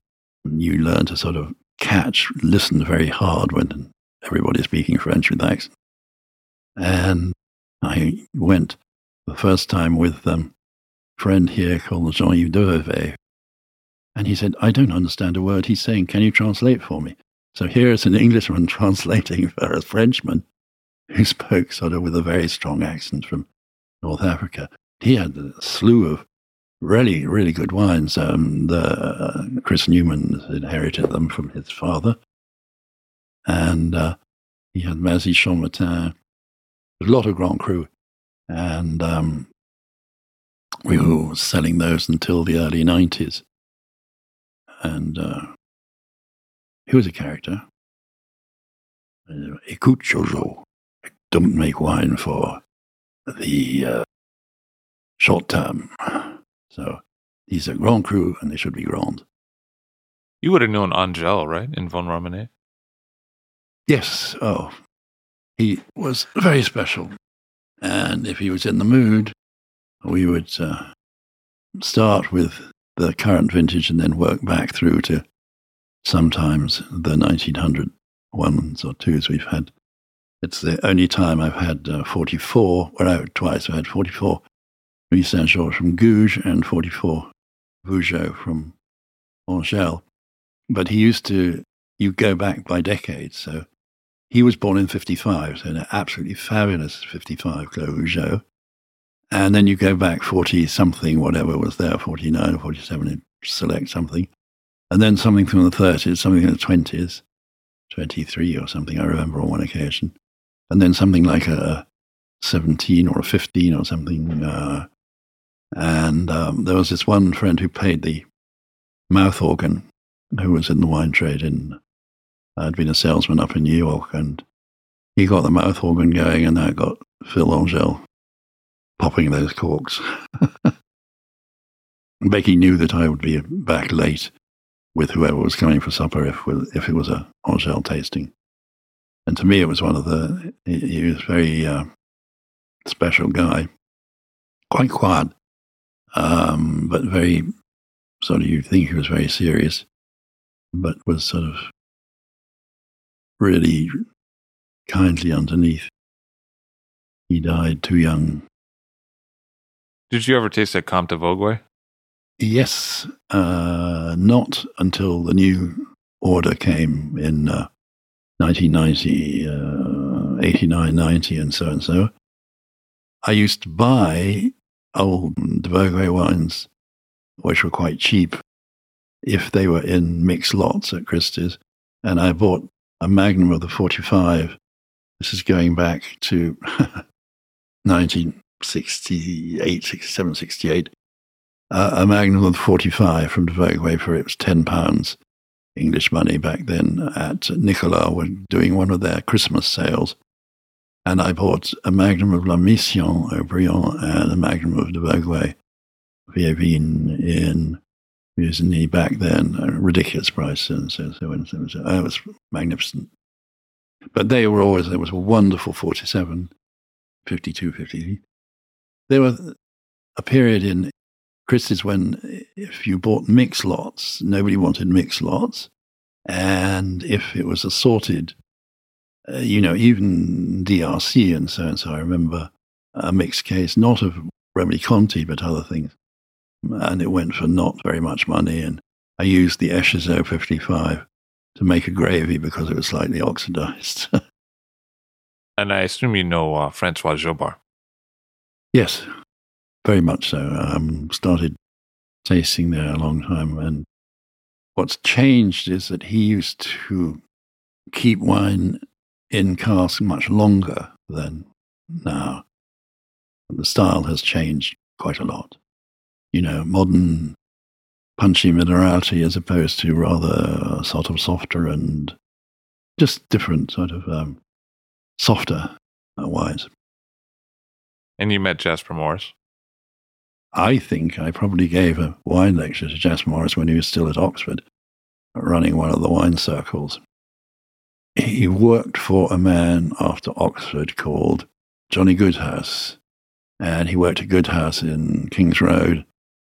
S2: you learn to sort of catch, listen very hard when everybody's speaking French with accent. And I went the first time with um, a friend here called Jean-Yves. And he said, I don't understand a word he's saying. Can you translate for me? So here is an Englishman [laughs] translating for a Frenchman who spoke sort of with a very strong accent from North Africa. He had a slew of really, really good wines. Um, the, uh, Chris Newman inherited them from his father. And uh, he had Mazis-Chambertin, a lot of Grand Cru. And um, we were selling those until the early 90s. And uh, he was a character. Uh, écoute, Jojo, don't make wine for the uh, short term. So these are Grand Cru and they should be Grand.
S3: You would have known Engel, right, in Vosne-Romanée?
S2: Yes. Oh, he was very special. And if he was in the mood, we would uh, start with the current vintage and then work back through to sometimes the 1900 ones or twos we've had. It's the only time I've had uh, 44, well, no, twice I had 44 Saint Georges from Gouges and 44 Vougeot from Engel. But he used to, you go back by decades. So he was born in 55, so an absolutely fabulous 55 Clos Vougeot. And then you go back 40 something, whatever was there, 49 or 47, select something. And then something from the 30s, something in the 20s, 23 or something, I remember on one occasion. And then something like a 17 or a 15 or something, uh, and um, there was this one friend who played the mouth organ, who was in the wine trade in, I'd been a salesman up in New York, and he got the mouth organ going, and I got Phil Engel popping those corks. [laughs] Becky knew that I would be back late with whoever was coming for supper if, if it was a Engel tasting. And to me, it was one of the, he was a very uh, special guy, quite quiet, um, but very sort of you'd think he was very serious, but was sort of really kindly underneath. He died too young.
S3: Did you ever taste that Comte de Vogüé?
S2: Yes, uh, not until the new order came in uh, 1990, uh, 89, 90, and so and so. I used to buy old Vogüé wines, which were quite cheap, if they were in mixed lots at Christie's. And I bought a Magnum of the 45. This is going back to [laughs] 1968, 67, 68. Uh, a Magnum of the 45 from Vogüé for it was 10 pounds English money back then at Nicolas when doing one of their Christmas sales. And I bought a magnum of La Mission Haut-Brion and a magnum of de Vogüé Vieilles Vignes in Musigny back then, a ridiculous price. And so, so, and so, so, it was magnificent. But they were always, there was a wonderful 47, 52, 53. There was a period in Christie's when if you bought mix lots, nobody wanted mix lots. And if it was assorted uh, you know, even DRC and so and so. I remember a mixed case, not of Remy Conti, but other things. And it went for not very much money. And I used the Echezeaux 55 to make a gravy because it was slightly oxidized. [laughs]
S3: and I assume you know uh, Francois Jobard.
S2: Yes, very much so. I um, started tasting there a long time. And what's changed is that he used to keep wine in cask much longer than now. The style has changed quite a lot. You know, modern punchy minerality as opposed to rather sort of softer and just different sort of um, softer uh, wines.
S3: And you met Jasper Morris?
S2: I think I probably gave a wine lecture to Jasper Morris when he was still at Oxford, running one of the wine circles. He worked for a man after Oxford called Johnny Goodhouse, and he worked at Goodhouse in King's Road.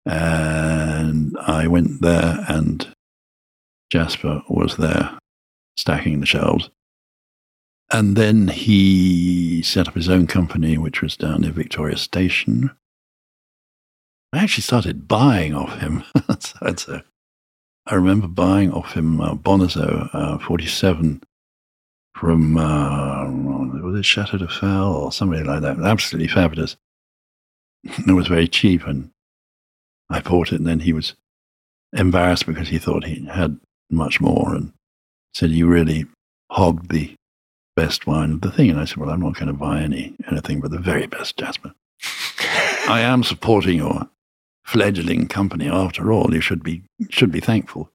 S2: And I went there, and Jasper was there stacking the shelves. And then he set up his own company, which was down near Victoria Station. I actually started buying off him. [laughs] so, I remember buying off him uh, uh, 47 from, uh, was it Chateau de Fel or somebody like that? Absolutely fabulous. [laughs] it was very cheap, and I bought it, and then he was embarrassed because he thought he had much more and said, You really hogged the best wine of the thing. And I said, Well, I'm not going to buy any anything but the very best, Jasper. [laughs] I am supporting your fledgling company after all. You should be should be thankful.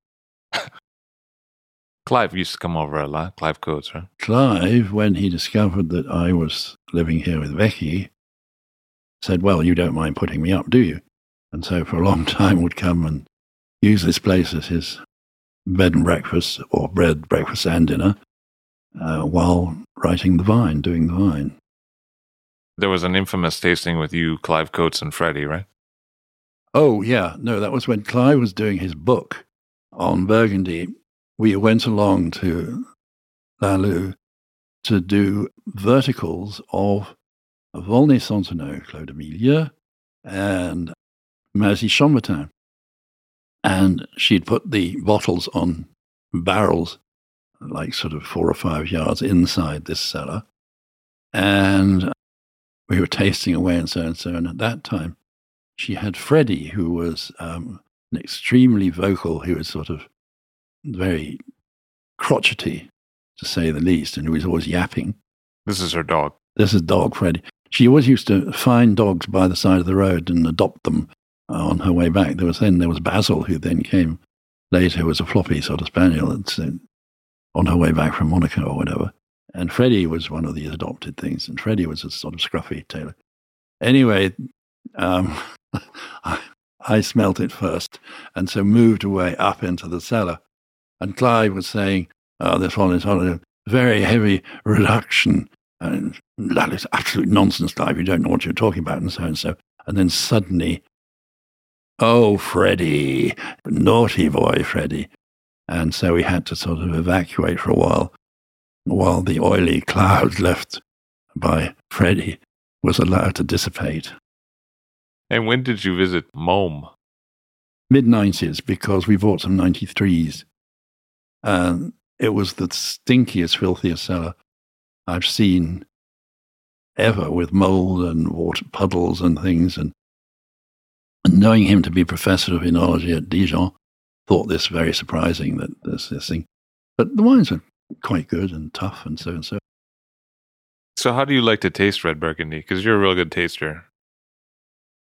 S3: Clive used to come over a lot. Clive Coates, right?
S2: Clive, when he discovered that I was living here with Becky, said, Well, you don't mind putting me up, do you? And so for a long [laughs] time would come and use this place as his bed and breakfast, or bread, breakfast, and dinner, uh, while writing the vine, doing the vine.
S3: There was an infamous tasting with you, Clive Coates, and Freddie, right?
S2: Oh, yeah. No, that was when Clive was doing his book on Burgundy. We went along to Lalou to do verticals of Volnay-Santenots, Clos d'Amelia, and Mazis-Chambertin. And she'd put the bottles on barrels, like sort of four or five yards inside this cellar. And we were tasting away and so and so. And at that time, she had Freddie, who was um, an extremely vocal, who was sort of very crotchety, to say the least, and who was always yapping.
S3: This is her dog.
S2: This is dog Freddie. She always used to find dogs by the side of the road and adopt them on her way back. There was then there was Basil, who then came later, who was a floppy sort of spaniel, that's uh, on her way back from Monaco or whatever. And Freddie was one of these adopted things, and Freddie was a sort of scruffy tailor. Anyway, um, [laughs] I, I smelt it first, and so moved away up into the cellar. And Clive was saying, oh, this one is on a very heavy reduction. And that is absolute nonsense, Clive. You don't know what you're talking about, and so and so. And then suddenly Oh, Freddie, naughty boy, Freddie. And so we had to sort of evacuate for a while while the oily cloud [laughs] left by Freddie was allowed to dissipate.
S3: And when did you visit Maume?
S2: Mid 90s, because we bought some 93s. And it was the stinkiest, filthiest cellar I've seen ever with mold and water puddles and things. And and knowing him to be professor of enology at Dijon, thought this very surprising that there's this thing. But the wines are quite good and tough and so and so.
S3: So, how do you like to taste red Burgundy? Because you're a real good taster.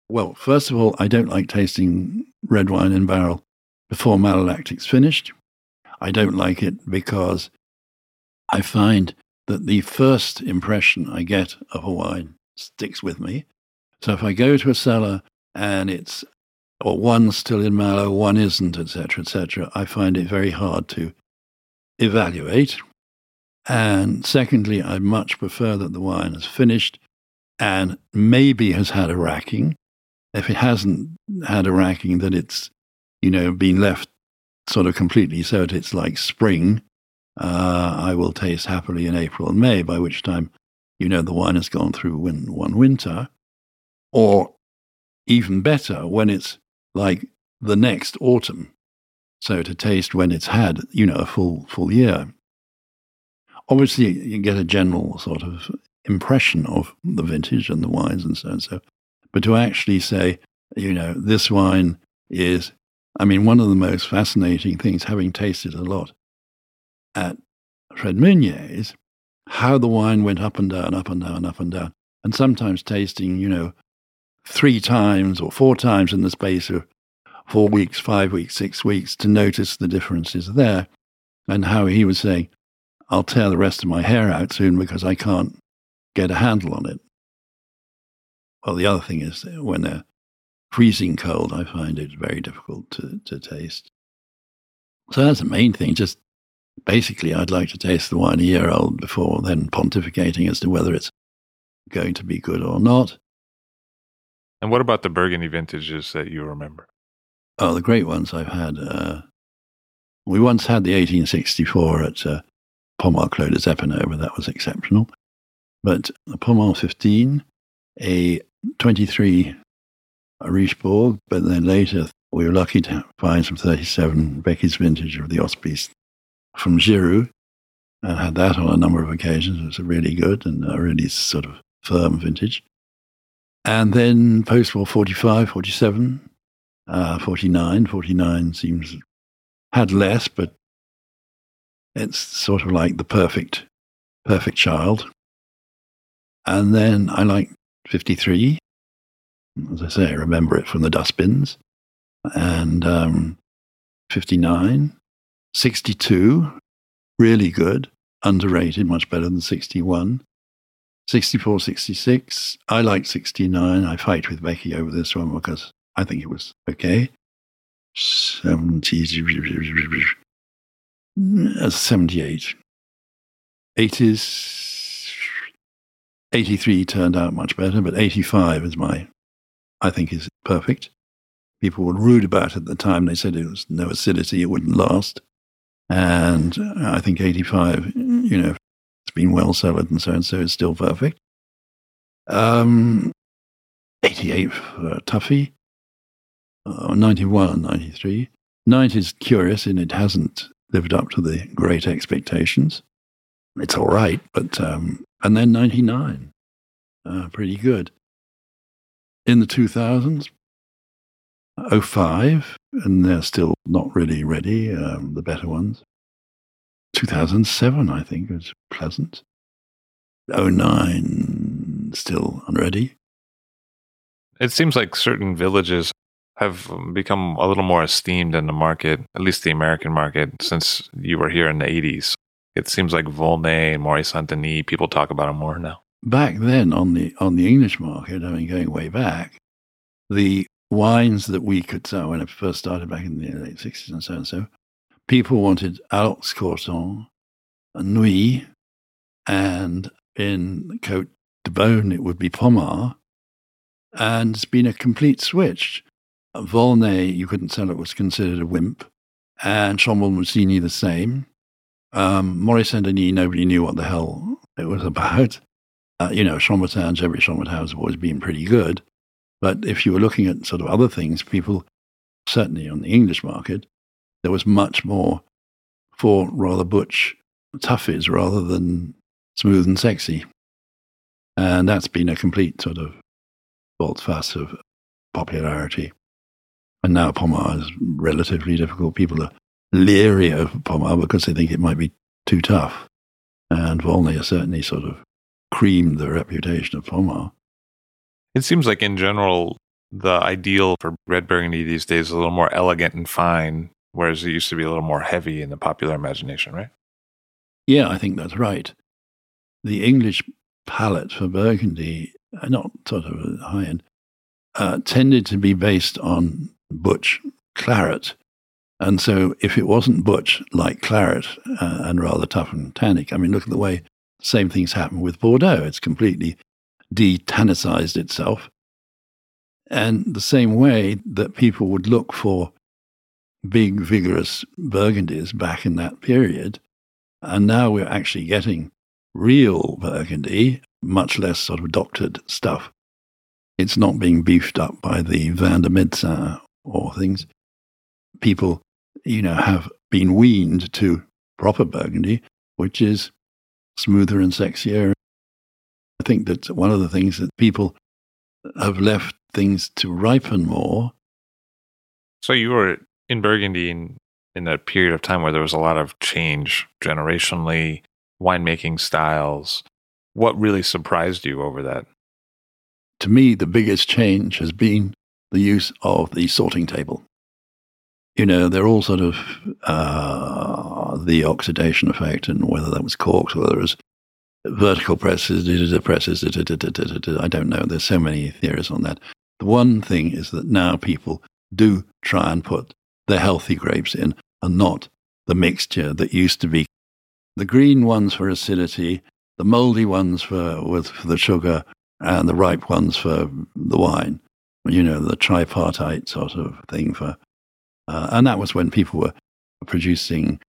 S2: Well, first of all, I don't like tasting red wine in barrel before malolactic's finished. I don't like it because I find that the first impression I get of a wine sticks with me. So if I go to a cellar and it's or one's still in malo, one isn't, etc., etc., I find it very hard to evaluate. And secondly, I much prefer that the wine is finished and maybe has had a racking. If it hasn't had a racking, then it's, you know, been left sort of completely so that it's like spring. Uh, I will taste happily in April and May, by which time, you know, the wine has gone through win- one winter. Or even better when it's like the next autumn. So to taste when it's had, you know, a full full year. Obviously, you get a general sort of impression of the vintage and the wines and so and so. But to actually say, you know, this wine is, I mean, one of the most fascinating things, having tasted a lot at Fred Mugnier's, how the wine went up and down, up and down, up and down, and sometimes tasting, you know, three times or four times in the space of four weeks, five weeks, six weeks to notice the differences there. And how he was saying, I'll tear the rest of my hair out soon because I can't get a handle on it. Well, the other thing is when they're freezing cold, I find it very difficult to, to taste. So that's the main thing. Just basically, I'd like to taste the wine a year old before then pontificating as to whether it's going to be good or not.
S3: And what about the Burgundy vintages that you remember?
S2: Oh, the great ones I've had. Uh, we once had the 1864 at uh, Pommard Clos Epeneaux, but that was exceptional. But the Pommard 15, a 23 Richebourg, but then later we were lucky to find some 37 Becky's vintage of the Hospice from Giroux. I had that on a number of occasions. It was a really good and a really sort of firm vintage. And then post war 45, 47, uh, 49. 49 seems had less, but it's sort of like the perfect, perfect child. And then I like 53. As I say, remember it from the dustbins. And um, 59. 62, really good, underrated, much better than 61. 64, 66. I like 69. I fight with Becky over this one because I think it was okay. 70, uh, 78. 80s, 83 turned out much better, but 85 is my, I think is perfect. People were rude about it at the time. They said it was no acidity, it wouldn't last. And I think 85, you know, it's been well cellared and so and so it's still perfect. Um, 88 for Tuffy, uh, 91, 93. 90 is curious and it hasn't lived up to the great expectations. It's all right, but, um, and then 99, uh, pretty good. In the 2000s, 05, and they're still not really ready, um, the better ones. 2007, I think, was pleasant. 09, still unready.
S3: It seems like certain villages have become a little more esteemed in the market, at least the American market, since you were here in the 80s. It seems like Volnay and Morey Saint Denis, people talk about them more now.
S2: Back then, on the on the English market, I mean, going way back, the wines that we could sell when it first started back in the late 60s and so and so, people wanted Aloxe Corton, Nuit, and in Cote de Beaune, it would be Pommard. And it's been a complete switch. Volnay, you couldn't sell it, was considered a wimp. And Chambolle-Musigny, the same. Um, Morey Saint Denis, nobody knew what the hell it was about. Uh, you know, Chambertin, every Chambertin has always been pretty good. But if you were looking at sort of other things, people, certainly on the English market, there was much more for rather butch toughies rather than smooth and sexy. And that's been a complete sort of volte-face of popularity. And now Pommard is relatively difficult. People are leery of Pommard because they think it might be too tough. And Volnay has certainly sort of creamed the reputation of Pommard.
S3: It seems like, in general, the ideal for red burgundy these days is a little more elegant and fine, whereas it used to be a little more heavy in the popular imagination, right?
S2: Yeah, I think that's right. The English palate for burgundy, uh, not sort of high end, uh, tended to be based on butch claret. And so if it wasn't butch like claret uh, and rather tough and tannic, I mean, look at the way same things happen with Bordeaux. It's completely detannicized itself. And the same way that people would look for big, vigorous Burgundies back in that period. And now we're actually getting real Burgundy, much less sort of doctored stuff. It's not being beefed up by the vin de médecin or things. People, you know, have been weaned to proper Burgundy, which is smoother and sexier I think that one of the things that people have left things to ripen more.
S3: So you were in Burgundy in, in that period of time where there was a lot of change generationally, winemaking styles. What really surprised you over that?
S2: To me, the biggest change has been the use of the sorting table. You know, they're all sort of uh, the oxidation effect, and whether that was corks, whether it was vertical presses, presses, I don't know. There's so many theories on that. The one thing is that now people do try and put the healthy grapes in and not the mixture that used to be the green ones for acidity, the moldy ones for, with, for the sugar, and the ripe ones for the wine. You know, the tripartite sort of thing for. Uh, and that was when people were producing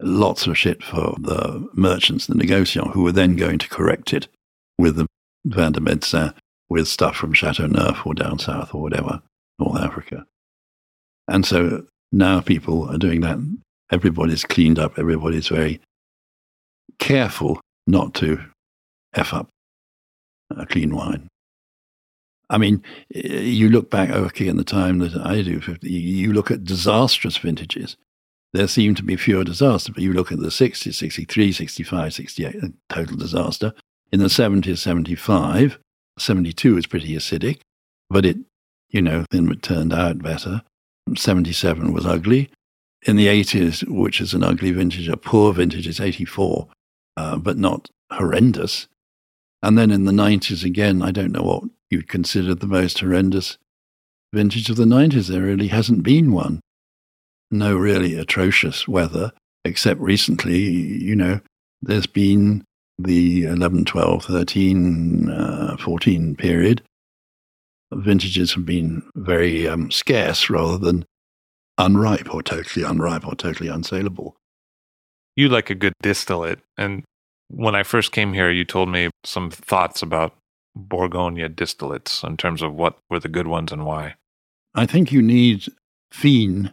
S2: lots of shit for the merchants, the negociants, who were then going to correct it with the Vin de Médecin, with stuff from Chateauneuf or down south or whatever, North Africa. And so now people are doing that. Everybody's cleaned up. Everybody's very careful not to F up a clean wine. I mean, you look back, okay, in the time that I do, you look at disastrous vintages. There seem to be fewer disasters, but you look at the 60s, 63, 65, 68, total disaster. In the 70s, 75, 72 is pretty acidic, but it, you know, then it turned out better. 77 was ugly. In the 80s, which is an ugly vintage, a poor vintage is 84, uh, but not horrendous. And then in the 90s, again, I don't know what you'd consider the most horrendous vintage of the 90s. There really hasn't been one. No really atrocious weather, except recently, you know, there's been the 11, 12, 13, uh, 14 period. Vintages have been very um, scarce rather than unripe or totally unripe or totally unsaleable.
S3: You like a good distillate. And when I first came here, you told me some thoughts about Bourgogne distillates in terms of what were the good ones and why.
S2: I think you need Fines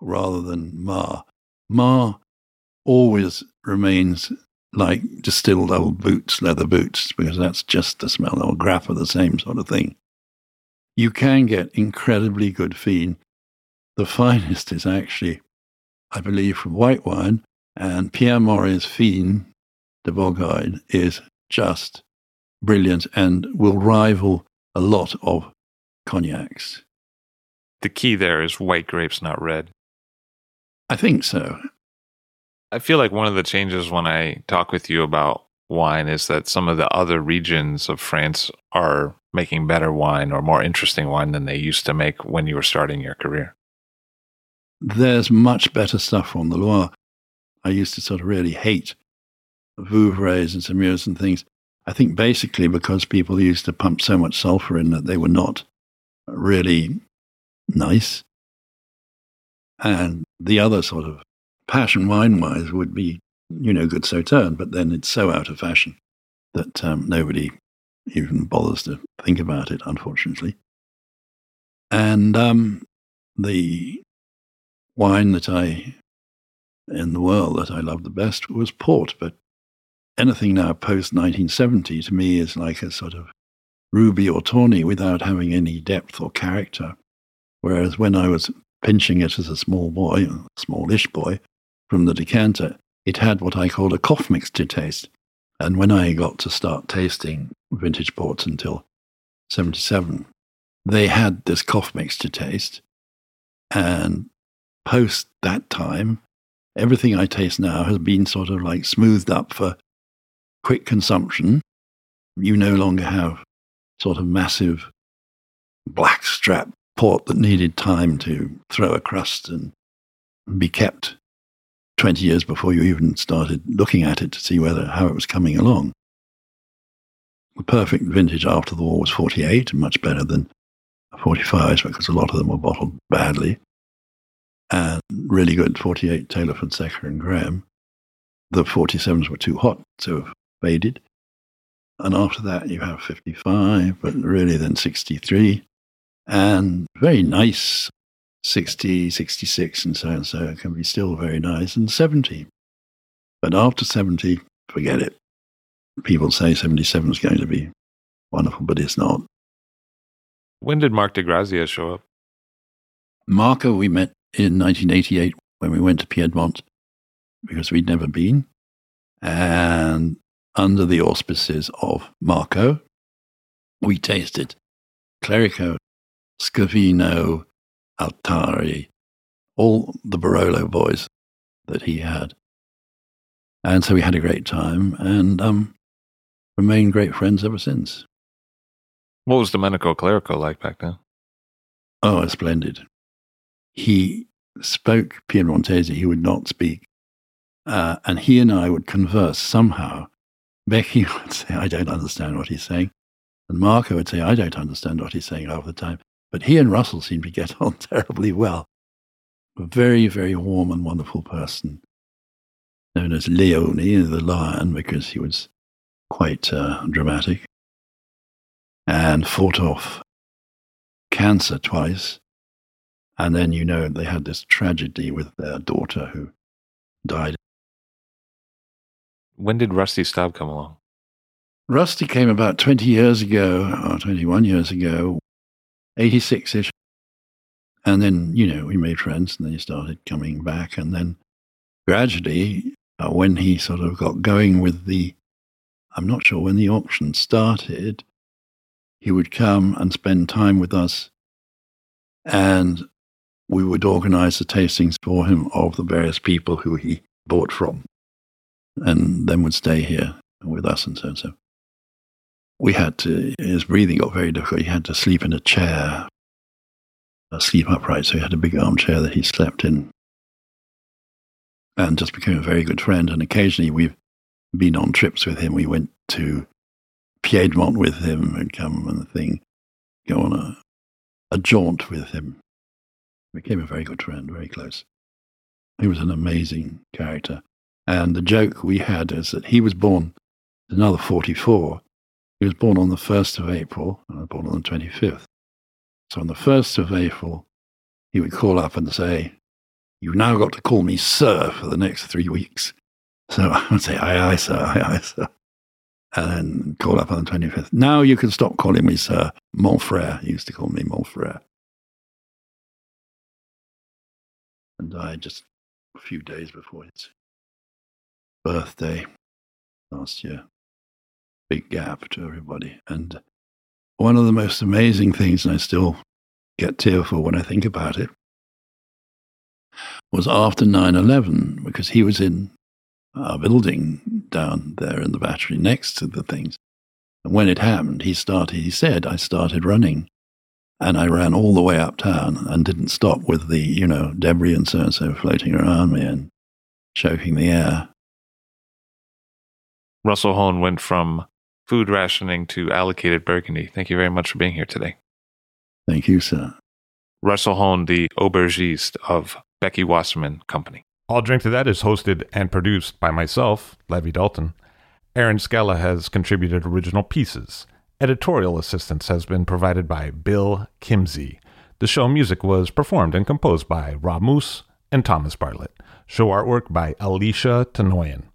S2: rather than Marc. Marc always remains like distilled old boots, leather boots, because that's just the smell, or graph of the same sort of thing. You can get incredibly good Fines. The finest is actually, I believe, from white wine, and Pierre More's Fines de Bourgogne is just brilliant and will rival a lot of cognacs.
S3: The key there is white grapes, not red.
S2: I think so.
S3: I feel like one of the changes when I talk with you about wine is that some of the other regions of France are making better wine or more interesting wine than they used to make when you were starting your career.
S2: There's much better stuff on the Loire. I used to sort of really hate Vouvrays and Saumurs and things. I think basically because people used to pump so much sulfur in that they were not really nice. And the other sort of passion wine wise would be, you know, good Sauterne, but then it's so out of fashion that um, nobody even bothers to think about it, unfortunately. And um, the wine that I, in the world that I loved the best was port, but anything now post 1970 to me is like a sort of ruby or tawny without having any depth or character. Whereas when I was pinching it as a small boy, smallish boy, from the decanter, it had what I called a cough mixture taste. And when I got to start tasting vintage ports until 77, they had this cough mixture taste. And post that time, everything I taste now has been sort of like smoothed up for quick consumption, you no longer have sort of massive black strap port that needed time to throw a crust and be kept 20 years before you even started looking at it to see whether how it was coming along. The perfect vintage after the war was 48, much better than 45s because a lot of them were bottled badly. And really good 48 Taylor Fonseca and Graham. The 47s were too hot have faded. And after that, you have 55, but really then 63. And very nice 60, 66, and so and so. It can be still very nice. And 70. But after 70, forget it. People say 77 is going to be wonderful, but it's not.
S3: When did Marc de Grazia show up?
S2: Marco, we met in 1988 when we went to Piedmont because we'd never been. And under the auspices of Marco. We tasted Clerico, Scavino, Altare, all the Barolo boys that he had. And so we had a great time and um, remained great friends ever since.
S3: What was Domenico Clerico like back then?
S2: Oh, splendid. He spoke Piedmontese, he would not speak. Uh, and he and I would converse somehow. Becky [laughs] would say, I don't understand what he's saying. And Marco would say, I don't understand what he's saying half the time. But he and Russell seemed to get [laughs] on terribly well. A very, very warm and wonderful person, known as Leone, the lion, because he was quite uh, dramatic, and fought off cancer twice. And then, you know, they had this tragedy with their daughter who died.
S3: When did Rusty Staub come along?
S2: Rusty came about 20 years ago, or 21 years ago, 86 ish. And then, you know, we made friends and then he started coming back. And then gradually, uh, when he sort of got going with the, I'm not sure when the auction started, he would come and spend time with us. And we would organize the tastings for him of the various people who he bought from and then would stay here with us and so and so. We had to, his breathing got very difficult. He had to sleep in a chair, sleep upright. So he had a big armchair that he slept in and just became a very good friend. And occasionally we've been on trips with him. We went to Piedmont with him and come and thing, go on a, a jaunt with him. Became a very good friend, very close. He was an amazing character. And the joke we had is that he was born another 44. He was born on the 1st of April, and I was born on the 25th. So on the 1st of April, he would call up and say, You've now got to call me sir for the next three weeks. So [laughs] I would say, Aye, aye, sir, aye, aye, sir and then call up on the 25th. Now you can stop calling me Sir Mon frère. He used to call me Mon frère. And died just a few days before his birthday last year. Big gap to everybody. And one of the most amazing things, and I still get tearful when I think about it, was after 9 11, because he was in a building down there in the battery next to the things. And when it happened, he started, he said, I started running. And I ran all the way uptown and didn't stop with the, you know, debris and so and so floating around me and choking the air.
S3: Russell Hone went from food rationing to allocated burgundy. Thank you very much for being here today.
S2: Thank you, sir.
S3: Russell Hone, the aubergiste of Becky Wasserman Company.
S1: I'll Drink to That is hosted and produced by myself, Levi Dalton. Erin Scala has contributed original pieces. Editorial assistance has been provided by Bill Kimsey. The show music was performed and composed by Rob Moose and Thomas Bartlett. Show artwork by Alicia Tenoyan.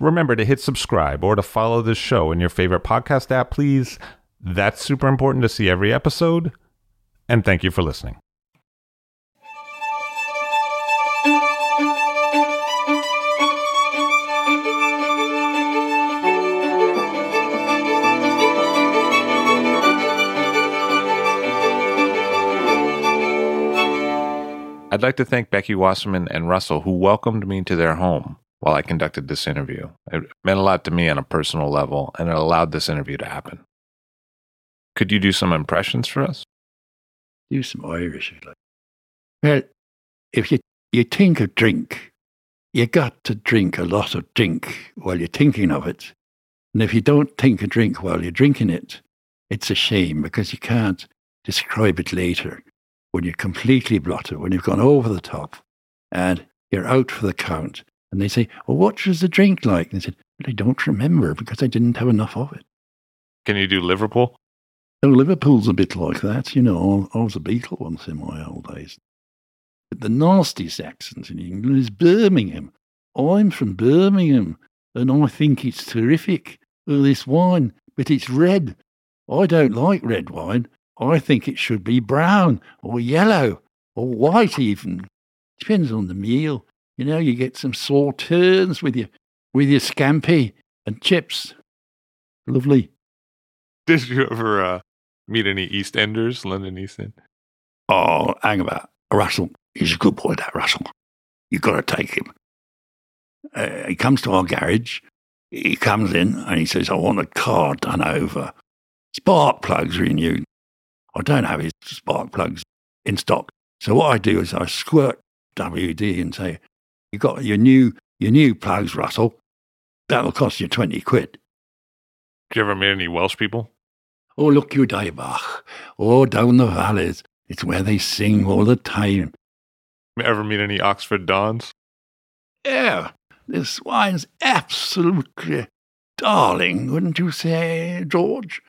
S1: Remember to hit subscribe or to follow this show in your favorite podcast app, please. That's super important to see every episode. And thank you for listening.
S3: I'd like to thank Becky Wasserman and Russell, who welcomed me to their home while I conducted this interview. It meant a lot to me on a personal level, and it allowed this interview to happen. Could you do some impressions for us?
S2: Do some Irish. if you Like. Well, if you, you think of drink, you got to drink a lot of drink while you're thinking of it. And if you don't think of drink while you're drinking it, it's a shame because you can't describe it later when you're completely blotted, when you've gone over the top and you're out for the count. And they say, Well, what was the drink like? And they said, I don't remember because I didn't have enough of it.
S3: Can you do Liverpool?
S2: Oh, Liverpool's a bit like that. You know, I was a Beatle once in my old days. But the nastiest accent in England is Birmingham. I'm from Birmingham and I think it's terrific, oh, this wine, but it's red. I don't like red wine. I think it should be brown or yellow or white even. Depends on the meal. You know, you get some sauternes with your with your scampi and chips. Lovely.
S3: Did you ever uh, meet any East Enders, London East End?
S2: Oh, hang about. Russell, he's a good boy, that Russell. You've got to take him. Uh, he comes to our garage. He comes in and he says, I want a car done over. Spark plugs renewed. I don't have his spark plugs in stock. So what I do is I squirt WD and say, You got your new your new plugs, Russell. That'll cost you twenty quid.
S3: Did you ever meet any Welsh people?
S2: Oh, look you Daybach. Oh, down the valleys. It's where they sing all the time.
S3: Ever meet any Oxford Dons?
S2: Yeah, this wine's absolutely darling, wouldn't you say, George?